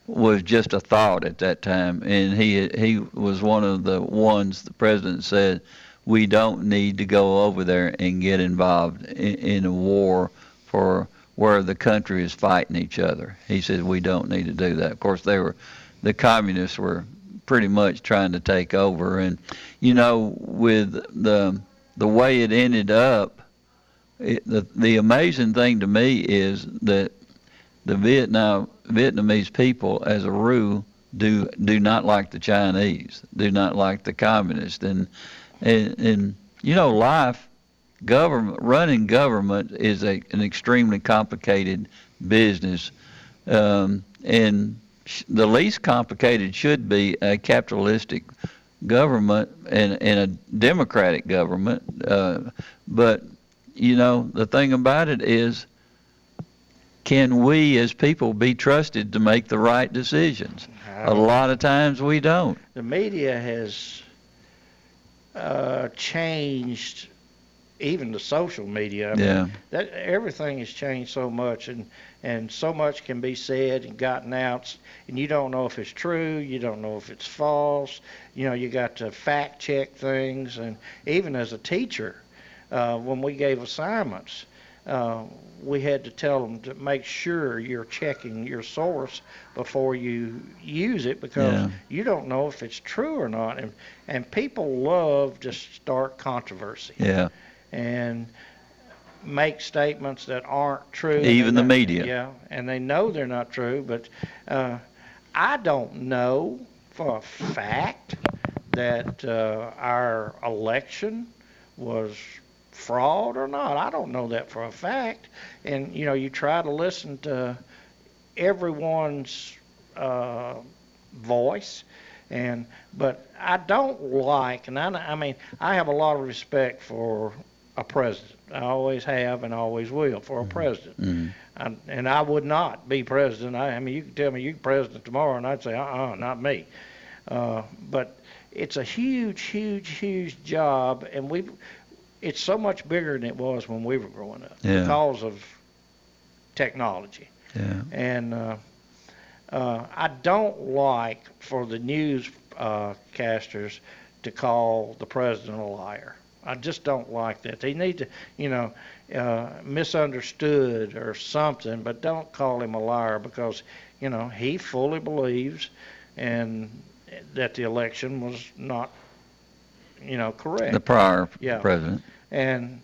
was just a thought at that time, and he he was one of the ones the president said we don't need to go over there and get involved in, in a war for where the country is fighting each other. He said we don't need to do that. Of course, they were the communists were pretty much trying to take over, and you know with the the way it ended up, it, the the amazing thing to me is that the Vietnam Vietnamese people, as a rule, do do not like the Chinese, do not like the communists, and and, and you know life, government running government is a an extremely complicated business, um, and sh- the least complicated should be a capitalistic government and, and a democratic government, uh, but you know the thing about it is can we as people be trusted to make the right decisions? A lot of times we don't. the media has uh, changed even the social media. I mean, Yeah. that everything has changed so much, and and so much can be said and gotten out, and you don't know if it's true, you don't know if it's false. You know, you got to fact check things, and even as a teacher, uh, when we gave assignments, uh, we had to tell them to make sure you're checking your source before you use it because Yeah. you don't know if it's true or not. And, and people love to start controversy Yeah. And make statements that aren't true. Even the media. Yeah, and they know they're not true, but uh, I don't know for a fact that uh, our election was fraud or not. I don't know that for a fact. And you know, you try to listen to everyone's uh, voice, and but I don't like, and I, I mean, I have a lot of respect for a president. I always have and always will for a president. Mm. I, and I would not be president. I, I mean, you could tell me you're president tomorrow, and I'd say, uh-uh, not me. Uh, but it's a huge, huge, huge job, and we, it's so much bigger than it was when we were growing up Yeah. because of technology. Yeah. And uh, uh, I don't like for the news uh, casters to call the president a liar. I just don't like that. They need to, you know, uh, misunderstood or something, but don't call him a liar because, you know, he fully believes and that the election was not, you know, correct. The prior Yeah. president. And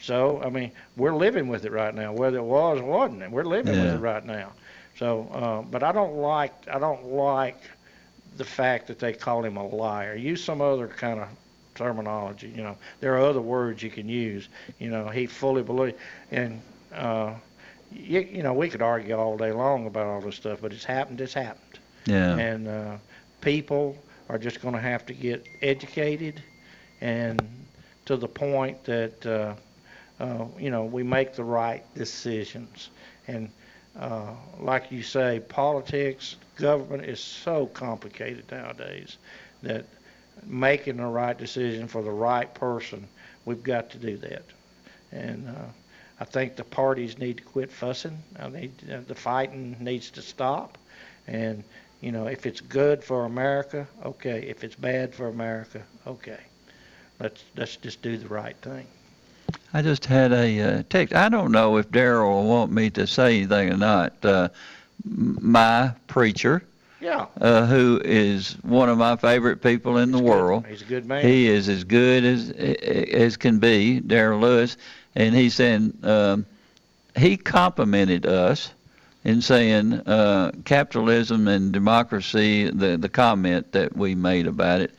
so, I mean, we're living with it right now, whether it was or wasn't. and We're living with it right now. So, uh, but I don't like I don't like the fact that they call him a liar. Use some other kind of terminology. You know, there are other words you can use. You know, he fully believed, and uh, you, you know, we could argue all day long about all this stuff, but it's happened. It's happened. Yeah. And uh, people are just going to have to get educated, and to the point that uh, uh, you know we make the right decisions. And uh, like you say, politics, government is so complicated nowadays that making the right decision for the right person, we've got to do that. And uh, I think the parties need to quit fussing. I need uh, the fighting needs to stop. And you know, if it's good for America, okay. If it's bad for America, okay. Let's let's just do the right thing. I just had a uh, text. I don't know if Daryl will want me to say anything or not. Uh, my preacher, Yeah. uh, who is one of my favorite people in the world. He's a good man. He is as good as as can be, Daryl Lewis, and he's saying um, he complimented us in saying uh, capitalism and democracy. The the comment that we made about it,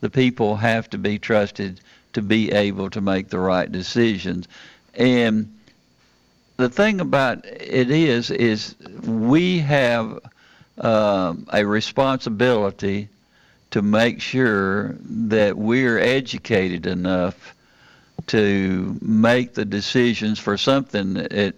the people have to be trusted to be able to make the right decisions, and the thing about it is is we have um, a responsibility to make sure that we're educated enough to make the decisions for something that it,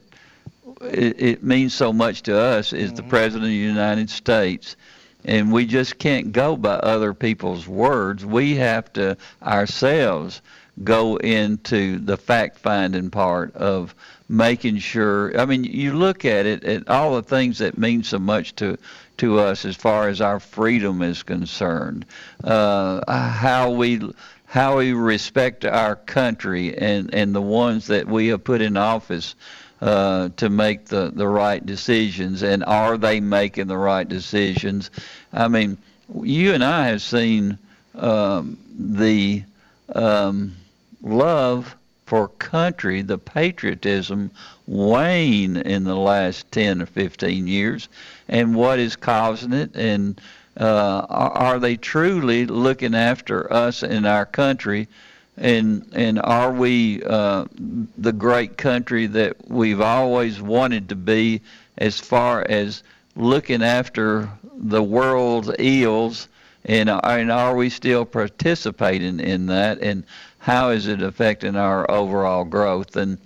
it, it means so much to us is the president of the United States. And we just can't go by other people's words. We have to ourselves go into the fact finding part of making sure I mean you look at it at all the things that mean so much to to us as far as our freedom is concerned uh, how we how we respect our country and and the ones that we have put in office uh, to make the, the right decisions and are they making the right decisions? I mean you and I have seen um, the um, love for country, the patriotism wane in the last 10 or 15 years, and what is causing it, and uh, are, they truly looking after us and our country, and and are we uh, the great country that we've always wanted to be, as far as looking after the world's ills, and and are we still participating in that, and how is it affecting our overall growth? And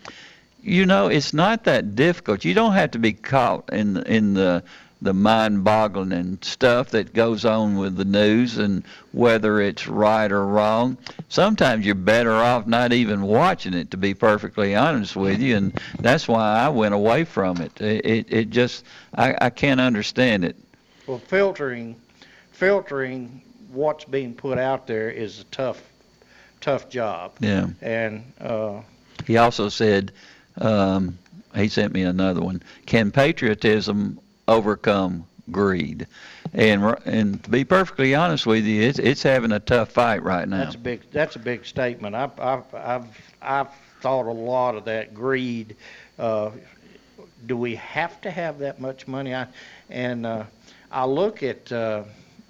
you know, it's not that difficult. You don't have to be caught in in the the mind-boggling and stuff that goes on with the news and whether it's right or wrong. Sometimes you're better off not even watching it, to be perfectly honest with you, and that's why I went away from it. It it, it just I, I can't understand it. Well, filtering, filtering what's being put out there is a tough, tough job. Yeah. And uh, He also said, um, he sent me another one. Can patriotism overcome greed? And and to be perfectly honest with you, it's it's having a tough fight right now. That's a big. That's a big statement. I've I've I've, I've thought a lot of that greed. Uh, do we have to have that much money? I, and uh, I look at uh,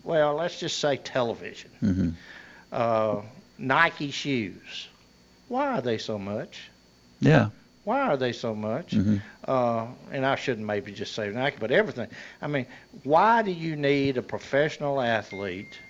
well, let's just say television, Mm-hmm. uh, Nike shoes. Why are they so much? Yeah. Why are they so much? Mhm. Uh, and I shouldn't maybe just say Nike, but everything. I mean, why do you need a professional athlete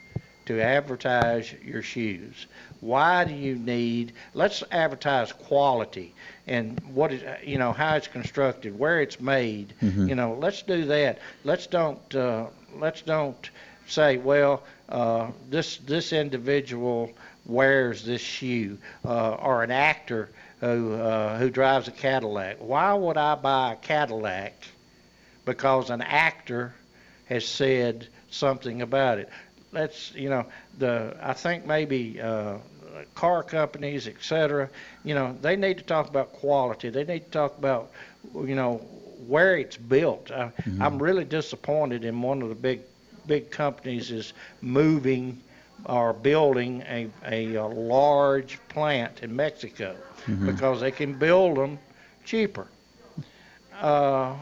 to advertise your shoes? Why do you need? Let's advertise quality and what is you know how it's constructed, where it's made. Mhm. You know, let's do that. Let's don't uh, let's don't say, well, uh, this this individual wears this shoe, uh, or an actor who uh, who drives a Cadillac. Why would I buy a Cadillac? Because an actor has said something about it. Let's you know the I think maybe. Uh, car companies, et cetera, you know, they need to talk about quality. They need to talk about, you know, where it's built. I, Mm-hmm. I'm really disappointed in one of the big, big companies is moving or building a, a, uh large plant in Mexico Mhm. because they can build them cheaper. Uh,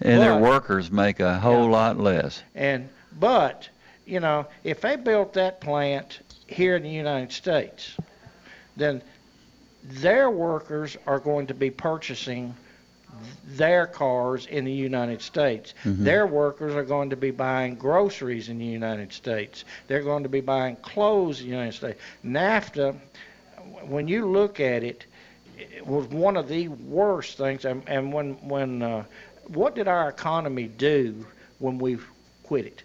And their workers make a whole lot less. and but you know, if they built that plant here in the United States, then their workers are going to be purchasing their cars in the United States. Mhm. Their workers are going to be buying groceries in the United States. They're going to be buying clothes in the United States. NAFTA, when you look at it, it was one of the worst things. And, and when when uh, what did our economy do when we quit it?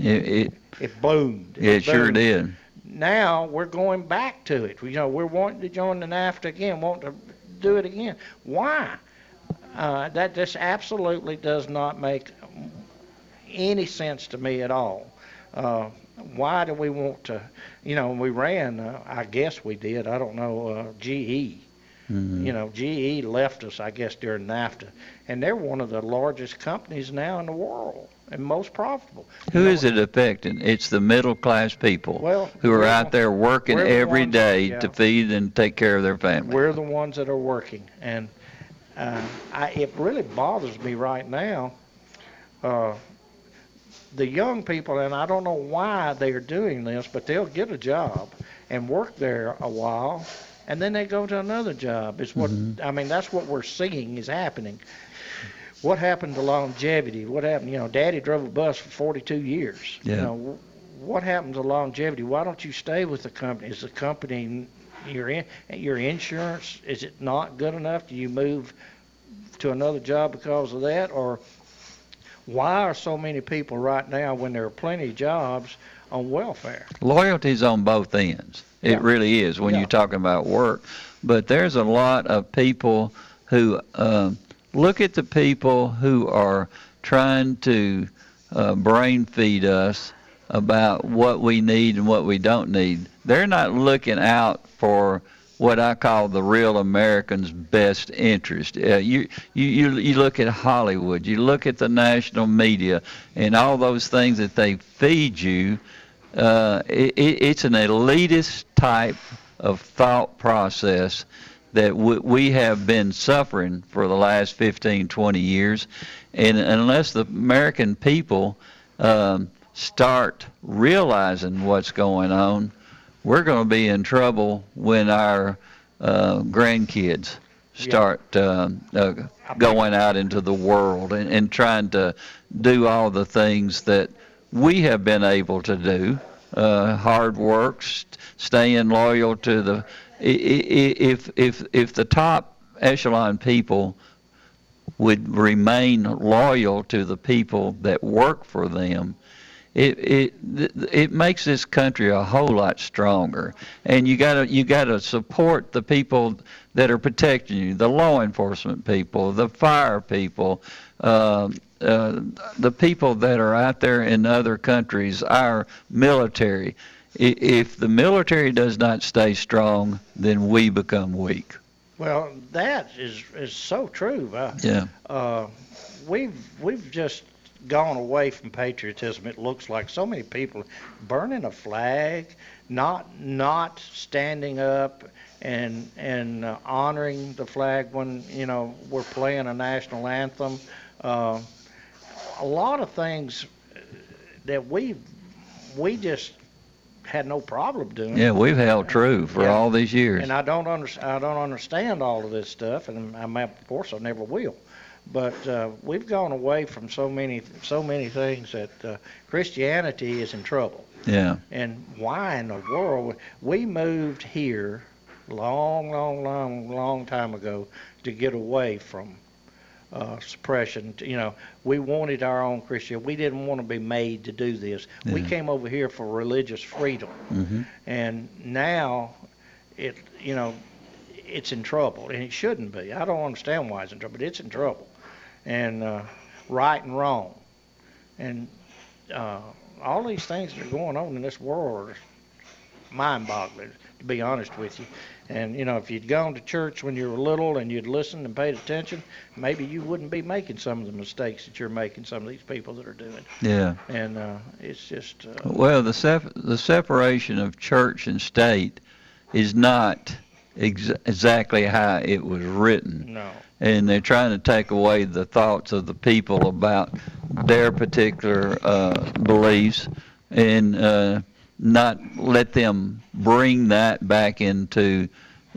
It it, It boomed. it sure boomed. did. Now we're going back to it. You know, we're wanting to join the NAFTA again, wanting to do it again. Why? Uh, that just absolutely does not make any sense to me at all. Uh, why do we want to? You know, we ran. Uh, I guess we did. I don't know. Uh, GE. Mhm. You know, GE left us, I guess, during NAFTA, and they're one of the largest companies now in the world and most profitable. Who is it affecting? It's the middle class people Well, who are out there working the every day yeah. to feed and take care of their family. We're the ones that are working, and uh, I, it really bothers me right now. Uh, the young people, and I don't know why they are doing this, but they'll get a job and work there a while, and then they go to another job. Is what Mhm. I mean. That's what we're seeing is happening. What happened to longevity? What happened? You know, Daddy drove a bus for 42 years. You Yeah. know, what happened to longevity? Why don't you stay with the company? Is the company your in your insurance is it not good enough? Do you move to another job because of that, or why are so many people right now, when there are plenty of jobs, on welfare? Loyalty's on both ends. It Yeah. really is when Yeah. you're talking about work. But there's a lot of people who um, look at the people who are trying to uh, brain feed us about what we need and what we don't need. They're not looking out for what I call the real American's best interest. Uh, you, you you you look at Hollywood, you look at the national media, and all those things that they feed you. Uh, it, it, it's an elitist type of thought process that w- we have been suffering for the last 15, 20 years, and unless the American people um, start realizing what's going on, we're going to be in trouble when our uh, grandkids start um, uh, going out into the world and, and trying to do all the things that we have been able to do. Uh, hard work, st- staying loyal to the. If if if the top echelon people would remain loyal to the people that work for them, it it it makes this country a whole lot stronger. And you gotta you gotta support the people that are protecting you, the law enforcement people, the fire people, uh, uh, the people that are out there in other countries, our military. if the military does not stay strong, then we become weak. Well, that is is so true. Uh, Yeah. uh, we've we've just gone away from patriotism. It looks like so many people burning a flag, not not standing up and and uh, honoring the flag when you know we're playing a national anthem. Uh, a lot of things that we we just had no problem doing. Yeah, we've held true for Yeah. all these years. And I don't under, I don't understand all of this stuff, and I of course I never will. But uh, we've gone away from so many so many things that uh, Christianity is in trouble. Yeah. And why in the world we moved here long, long, long, long time ago to get away from uh, suppression. You know, we wanted our own Christian. We didn't want to be made to do this. We came over here for religious freedom hmm and now it you know it's in trouble and it shouldn't be i don't understand why it's in trouble but it's in trouble and uh, right and wrong. And uh, all these things that are going on in this world are mind-boggling to be honest with you. And you know if you'd gone to church when you were little and you'd listened and paid attention maybe you wouldn't be making some of the mistakes that you're making some of these people that are doing. Yeah. and uh, it's just uh, Well, the sep- the separation of church and state is not ex- exactly how it was written. no And they're trying to take away the thoughts of the people about their particular uh, beliefs and uh, not let them bring that back into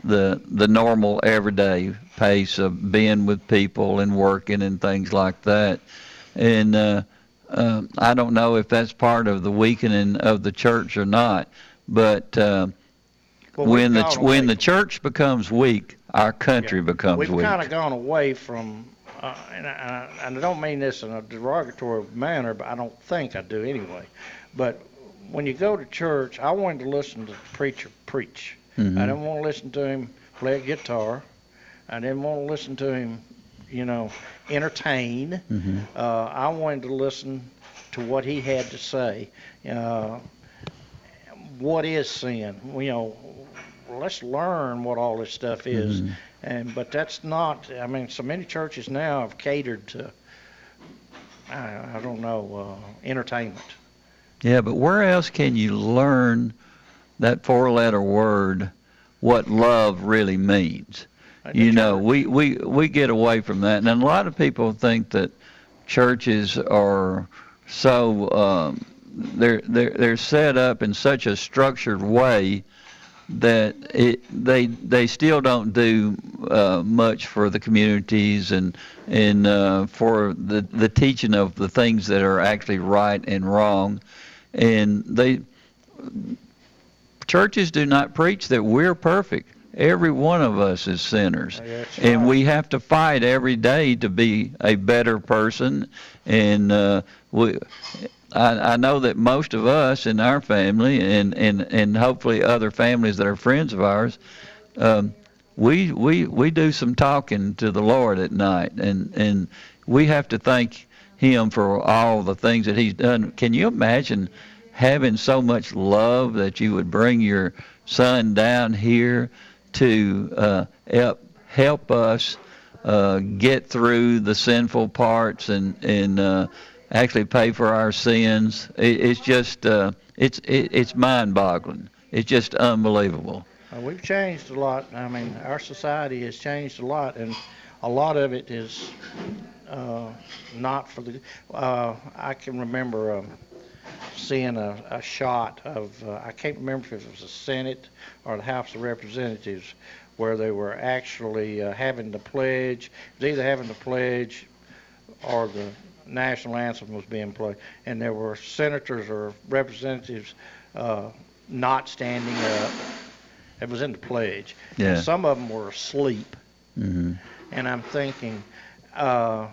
the the normal everyday pace of being with people and working and things like that. And uh, uh, I don't know if that's part of the weakening of the church or not, but uh, when the when away the church becomes weak, our country becomes We've weak. kind of gone away from, uh, and, I, and I don't mean this in a derogatory manner, but I don't think I do anyway. But when you go to church, I wanted to listen to the preacher preach. Mhm. I didn't want to listen to him play a guitar. I didn't want to listen to him, you know, entertain. Mhm. Uh, I wanted to listen to what he had to say. Uh, what is sin? You know, let's learn what all this stuff is. Mhm. And but that's not. I mean, so many churches now have catered to. I, I don't know uh, entertainment. Yeah, but where else can you learn that four-letter word, what love really means? You know, we, we, we get away from that, and a lot of people think that churches are so um, they're they're they're set up in such a structured way that it they they still don't do uh, much for the communities and and uh, for the the teaching of the things that are actually right and wrong, and they churches do not preach that we're perfect. Every one of us is sinners, and we have to fight every day to be a better person. And uh, we, I, I know that most of us in our family, and and and hopefully other families that are friends of ours, um, we we we do some talking to the Lord at night, and and we have to thank Him for all the things that He's done. Can you imagine having so much love that you would bring your son down here to uh, help help us uh, get through the sinful parts and and uh, actually pay for our sins? It, it's just uh, it's it, it's mind-boggling. It's just unbelievable. Uh, we've changed a lot. I mean, our society has changed a lot, and a lot of it is uh, not for the. Uh, I can remember um, seeing a, a shot of. Uh, I can't remember if it was the Senate or the House of Representatives, where they were actually uh, having to pledge. It either having to pledge or the national anthem was being played, and there were senators or representatives uh, not standing up. It was in the pledge. Yeah. And some of them were asleep, Mm-hmm. and I'm thinking, uh,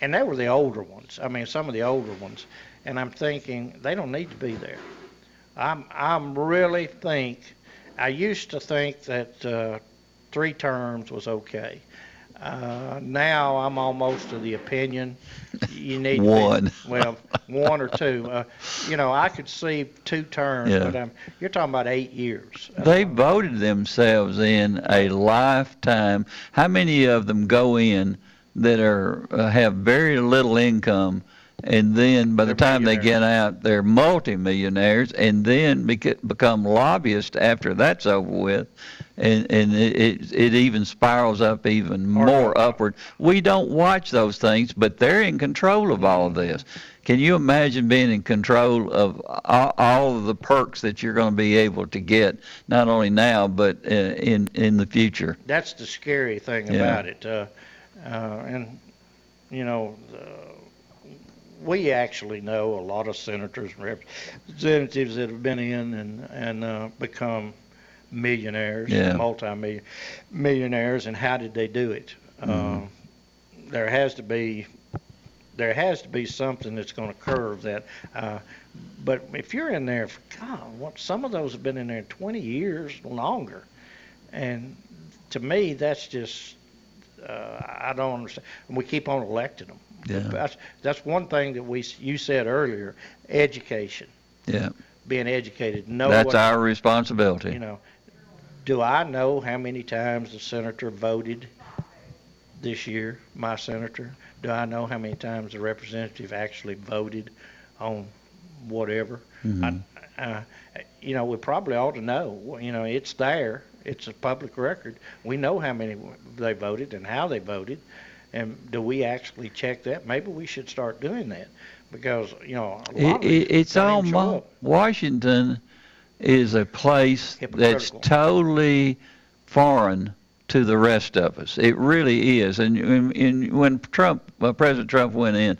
and they were the older ones. I mean, some of the older ones, and I'm thinking they don't need to be there. I'm I'm really think. I used to think that uh, three terms was okay. Uh, now I'm almost of the opinion you need to be- One. well, one or two. Uh, you know, I could see two terms, Yeah. but um, you're talking about eight years. They voted themselves in a lifetime. How many of them go in that are uh, have very little income, and then by the time they get out, they're multimillionaires, and then bec- become lobbyists after that's over with, and and it it, even spirals up even more upward. We don't watch those things, but they're in control of all of this. Can you imagine being in control of all, all of the perks that you're going to be able to get, not only now but uh, in in the future? That's the scary thing Yeah. about it. Uh, uh, and, you know, uh, we actually know a lot of senators and representatives that have been in and, and uh, become millionaires, Yeah. multi-million millionaires, and how did they do it? Mhm. Uh, there has to be there has to be something that's going to curve that. Uh, but if you're in there, for, God, what, some of those have been in there 20 years longer, and to me, that's just uh, I don't understand. And we keep on electing them. Yeah. That's that's one thing that we you said earlier, education, Yeah, being educated. Know that's what, our responsibility. You know, do I know how many times the senator voted this year? My senator. Do I know how many times the representative actually voted on whatever? Mhm. uh, you know, we probably ought to know. You know, it's there. It's a public record. We know how many they voted and how they voted. And do we actually check that? Maybe we should start doing that because you know a lot It, it's almost. Washington is a place that's totally foreign to the rest of us. It really is. And, and, and when Trump, uh, President Trump went in,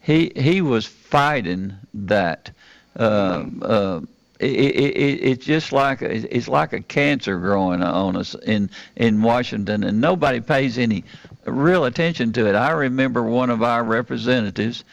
he he was fighting that. Uh, uh, it, it, it, it's just like it's like a cancer growing on us in in Washington, and nobody pays any real attention to it. I remember one of our representatives.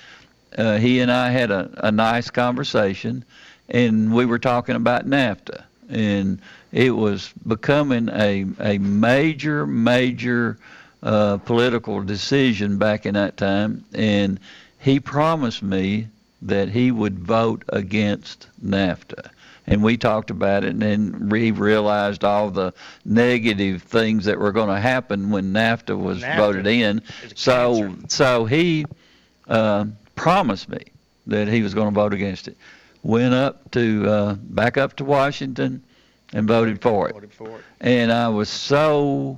Uh, he and I had a, a nice conversation, and we were talking about NAFTA, and it was becoming a a major major uh, political decision back in that time, and he promised me that he would vote against NAFTA. And we talked about it, and then we realized all the negative things that were going to happen when NAFTA was NAFTA voted in. So, so he uh, promised me that he was going to vote against it. Went up to uh, back up to Washington and voted for it. Voted for it. And I was so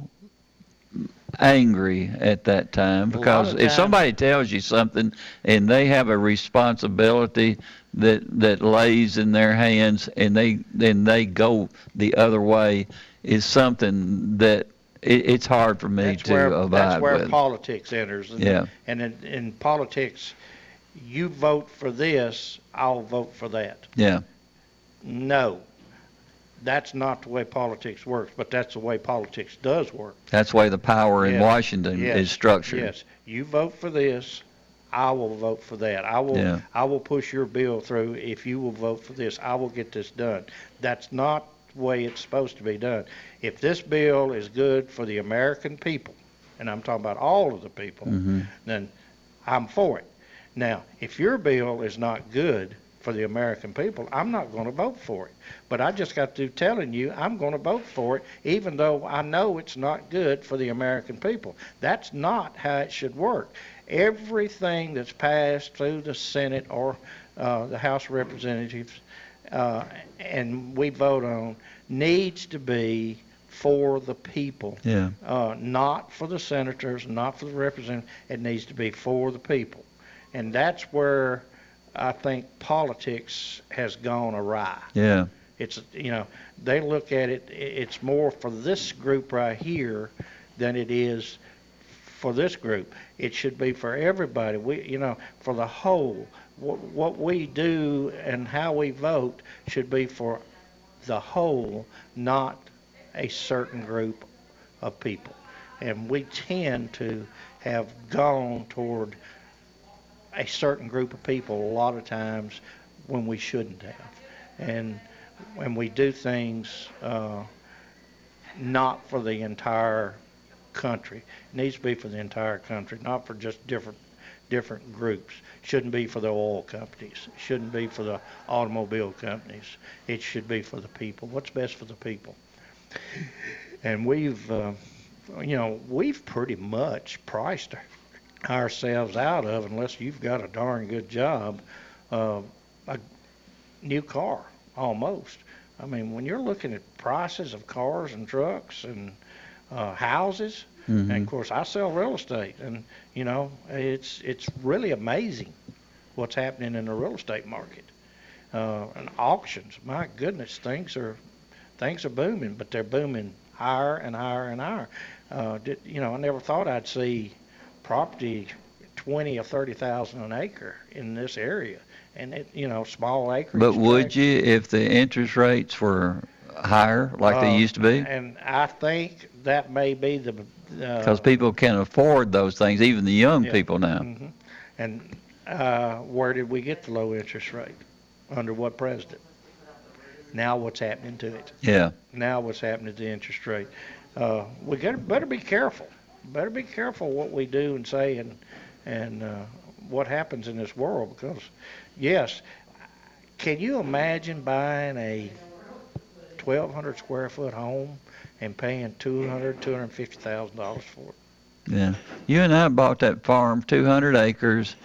angry at that time because if somebody tells you something and they have a responsibility that that lays in their hands and they then they go the other way is something that it, it's hard for me That's to where abide that's where with. politics enters. And, Yeah. And in, in politics, you vote for this, I'll vote for that. yeah. No, that's not the way politics works, but that's the way politics does work. That's the way the power in Yes, Washington yes, is structured. Yes, you vote for this, I will vote for that. I will, Yeah. I will push your bill through. If you will vote for this, I will get this done. That's not the way it's supposed to be done. If this bill is good for the American people, and I'm talking about all of the people, Mhm. then I'm for it. Now, if your bill is not good for the American people, I'm not going to vote for it. But I just got through telling you I'm going to vote for it, even though I know it's not good for the American people. That's not how it should work. Everything that's passed through the Senate or uh, the House of Representatives uh, and we vote on needs to be for the people Yeah. uh, not for the senators, not for the representatives. It needs to be for the people. And that's where I think politics has gone awry. Yeah. It's, you know, they look at it, it's more for this group right here than it is for this group. It should be for everybody. We, you know, for the whole. What, what we do and how we vote should be for the whole, not a certain group of people. And we tend to have gone toward a certain group of people a lot of times when we shouldn't have. And when we do things uh, not for the entire country. It needs to be for the entire country, not for just different different groups. Shouldn't be for the oil companies. Shouldn't be for the automobile companies. It should be for the people. What's best for the people? And we've, uh, you know, we've pretty much priced ourselves out of, unless you've got a darn good job, uh, a new car almost. I mean, when you're looking at prices of cars and trucks and uh, houses, Mhm. and of course I sell real estate, and you know it's it's really amazing what's happening in the real estate market uh, and auctions. My goodness, things are things are booming, but they're booming higher and higher and higher. Uh, did, you know, I never thought I'd see property twenty or thirty thousand an acre in this area, and it you know small acreage. But would you if the interest rates were higher like they Uh, used to be? And I think that may be the. Uh, Because people can afford those things, even the young Yeah. people now. mhm. And uh, where did we get the low interest rate? Under what president? Now what's happening to it? Yeah. Now what's happening to the interest rate? Uh, we got better be careful. Better be careful what we do and say and and uh, what happens in this world because yes, can you imagine buying a 1,200 square foot home and paying 200, 250 thousand dollars for it? Yeah. You and I bought that farm, 200 acres,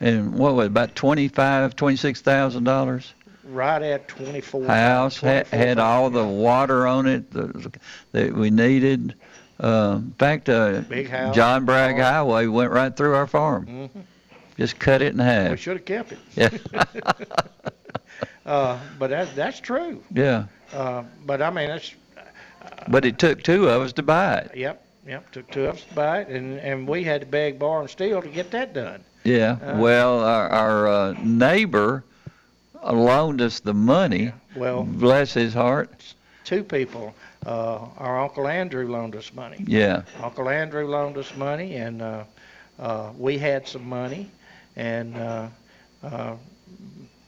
and what was it, about 25, 26,000 dollars? Right at 24. House had, 24 had all the water on it the, that we needed. Uh, in fact, uh, Big house. John Bragg Highway went right through our farm. Mhm. Just cut it in half. We should have kept it. Yeah. uh, but that, that's true. Yeah. Uh, but I mean, that's But it took two of us to buy it. Yep, yep. Took two of us to buy it, and and we had to beg, borrow, and steal to get that done. Yeah. Uh, well, our, our uh, neighbor uh, loaned us the money. Well- bless his heart. Two people. Uh, our Uncle Andrew loaned us money. Yeah. Uncle Andrew loaned us money, and uh, uh, we had some money, and uh, uh,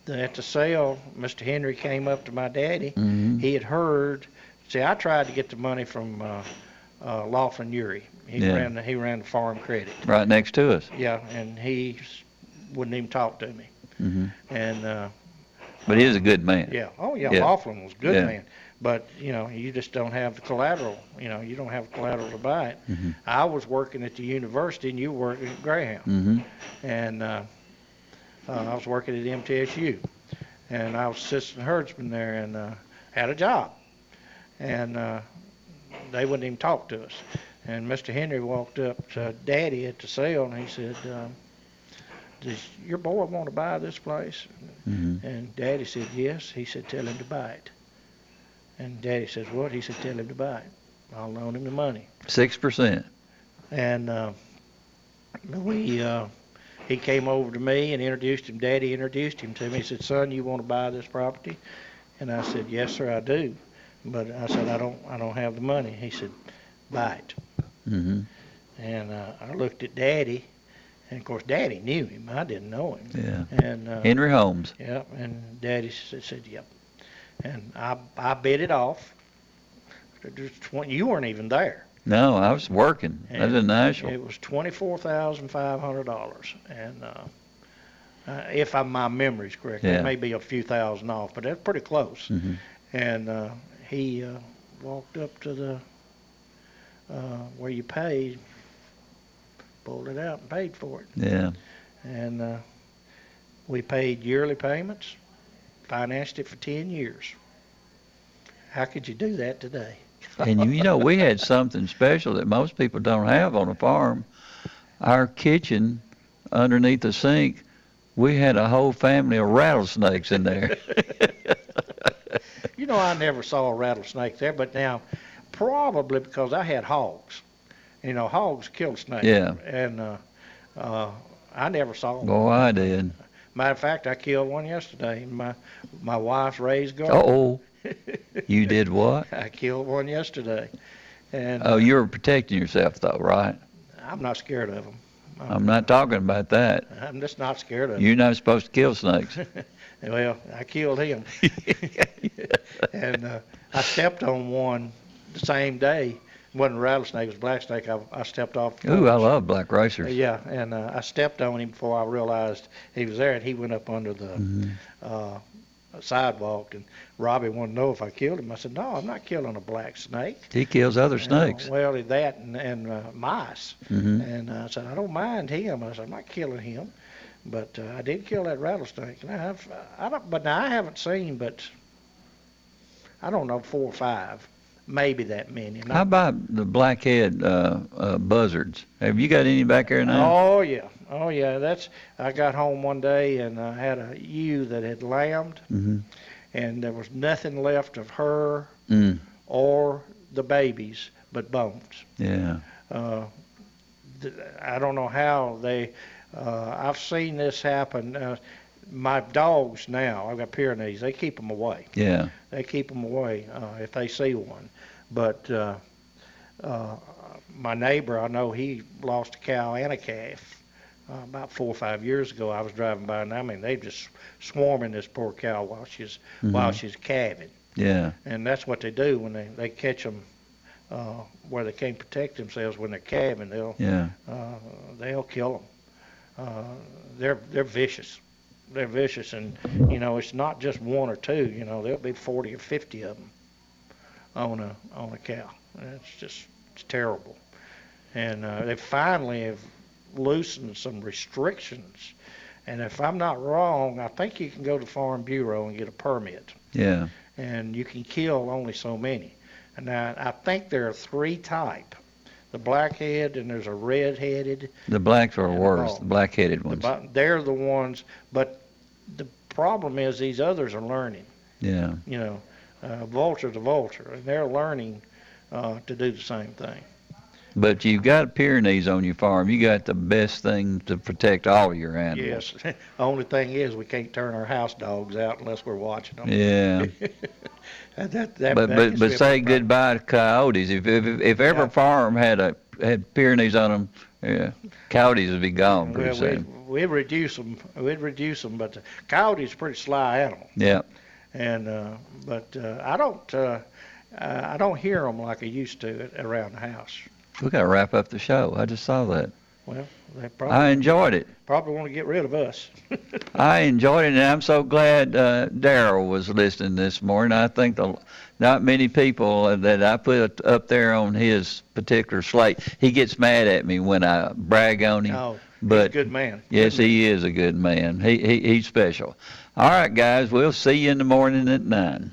at the sale, Mr. Henry came up to my daddy. Mhm. He had heard. See, I tried to get the money from uh, uh, Laughlin Uri. He Yeah. ran. The, he ran the farm credit. Right next to us. Yeah, and he wouldn't even talk to me. Mm-hmm. And uh, But he was a good man. yeah, oh yeah, Yeah. Laughlin was a good Yeah. man. But you know, you just don't have the collateral. You know, you don't have collateral to buy it. Mhm. I was working at the university, and you were working at Greyhound, hmm and uh, uh, I was working at MTSU, and I was assistant herdsman there, and uh, had a job, and uh, they wouldn't even talk to us. And Mr. Henry walked up to Daddy at the sale, and he said, um, "Does your boy want to buy this place?" hmm And Daddy said, yes. He said, tell him to buy it. And Daddy says, what? He said, tell him to buy it. I'll loan him the money. Six percent. And uh, we, uh, he came over to me and introduced him. Daddy introduced him to me. He said, son, you want to buy this property? And I said, yes, sir, I do. But I said, I don't, I don't have the money. He said, buy it. hmm And uh, I looked at Daddy, and of course, Daddy knew him. I didn't know him. Yeah. And uh, Henry Holmes. Yep, and Daddy said, said yep. And I, I bid it off. There's 20, you weren't even there. No, I was working. I was in Nashville. It was twenty-four thousand five hundred dollars, and uh, uh, if I, my memory's correct, Yeah. it may be a few thousand off, but that's pretty close. hmm And uh, he uh, walked up to the uh, where you paid, pulled it out and paid for it. Yeah. And uh, we paid yearly payments, financed it for 10 years. How could you do that today? And you, know, we had something special that most people don't have on a farm. Our kitchen, underneath the sink, we had a whole family of rattlesnakes in there. You know, I never saw a rattlesnake there, but now probably because I had hogs. You know, hogs kill snakes. Yeah. And uh, uh, I never saw one. Boy, I did. Matter of fact, I killed one yesterday. in My my wife's raised garden. Uh-oh. You did what? I killed one yesterday, and Oh, you were protecting yourself, though, right? I'm not scared of them. I'm not talking about that. I'm just not scared of. You're not supposed to kill snakes. Well, I killed him. and uh, I stepped on one the same day, wasn't a rattlesnake, it was a black snake. I, I stepped off. Ooh, I love black racers. Yeah, and uh, I stepped on him before I realized he was there, and he went up under the Mhm. uh, sidewalk. And Robbie wanted to know if I killed him. I said, "No, I'm not killing a black snake." He kills other snakes. well, that and, and uh, mice. Mhm. And uh, I said, I don't mind him. I said, I'm not killing him. But uh, I did kill that rattlesnake. And I have, I don't, but now I haven't seen, but I don't know, four or five, maybe that many. How about the blackhead uh, uh, buzzards? Have you got any back there now? Oh yeah, oh yeah. That's. I got home one day and I had a ewe that had lambed, hmm and there was nothing left of her Mm. or the babies but bones. Yeah. Uh, I don't know how they. Uh, I've seen this happen. My dogs now, I've got Pyrenees. They keep them away. Yeah. They keep them away uh, if they see one. But uh, uh, my neighbor, I know he lost a cow and a calf uh, about four or five years ago. I was driving by, and I mean they just swarming this poor cow while she's while Mhm. she's calving. Yeah. And that's what they do when they, they catch them uh, where they can't protect themselves when they're calving. They'll Yeah. uh, they'll kill them. Uh, they're they're vicious. They're vicious, and you know it's not just one or two. You know there'll be 40 or 50 of them on a on a cow. It's just it's terrible. And uh, they finally have loosened some restrictions. And if I'm not wrong, I think you can go to Farm Bureau and get a permit Yeah. and you can kill only so many. And I, I think there are three type: the blackhead, and there's a red-headed. The blacks are worse, all. the black-headed ones. bu- they're the ones, but the problem is these others are learning. Yeah. You know, uh, vulture's a vulture, and they're learning uh, to do the same thing. But you've got Pyrenees on your farm. You got the best thing to protect all your animals. Yes. Only thing is, we can't turn our house dogs out unless we're watching them. Yeah. that, that, that, but that but but say goodbye to coyotes. If if if every Yeah. farm had a had Pyrenees on them, yeah, coyotes would be gone pretty Well, soon. we, we'd reduce them. We'd reduce them, but the coyote's pretty sly animal. Yeah. And uh, but uh, I don't uh, uh, I don't hear them like I used to around the house. We got to wrap up the show. I just saw that. Well, they probably I enjoyed it. probably want to get rid of us. I enjoyed it, and I'm so glad uh, Daryl was listening this morning. I think the not many people that I put up there on his particular slate. He gets mad at me when I brag on him. Oh, but he's a good man. Yes, he is a good man. He, he he's special. All right, guys, we'll see you in the morning at nine.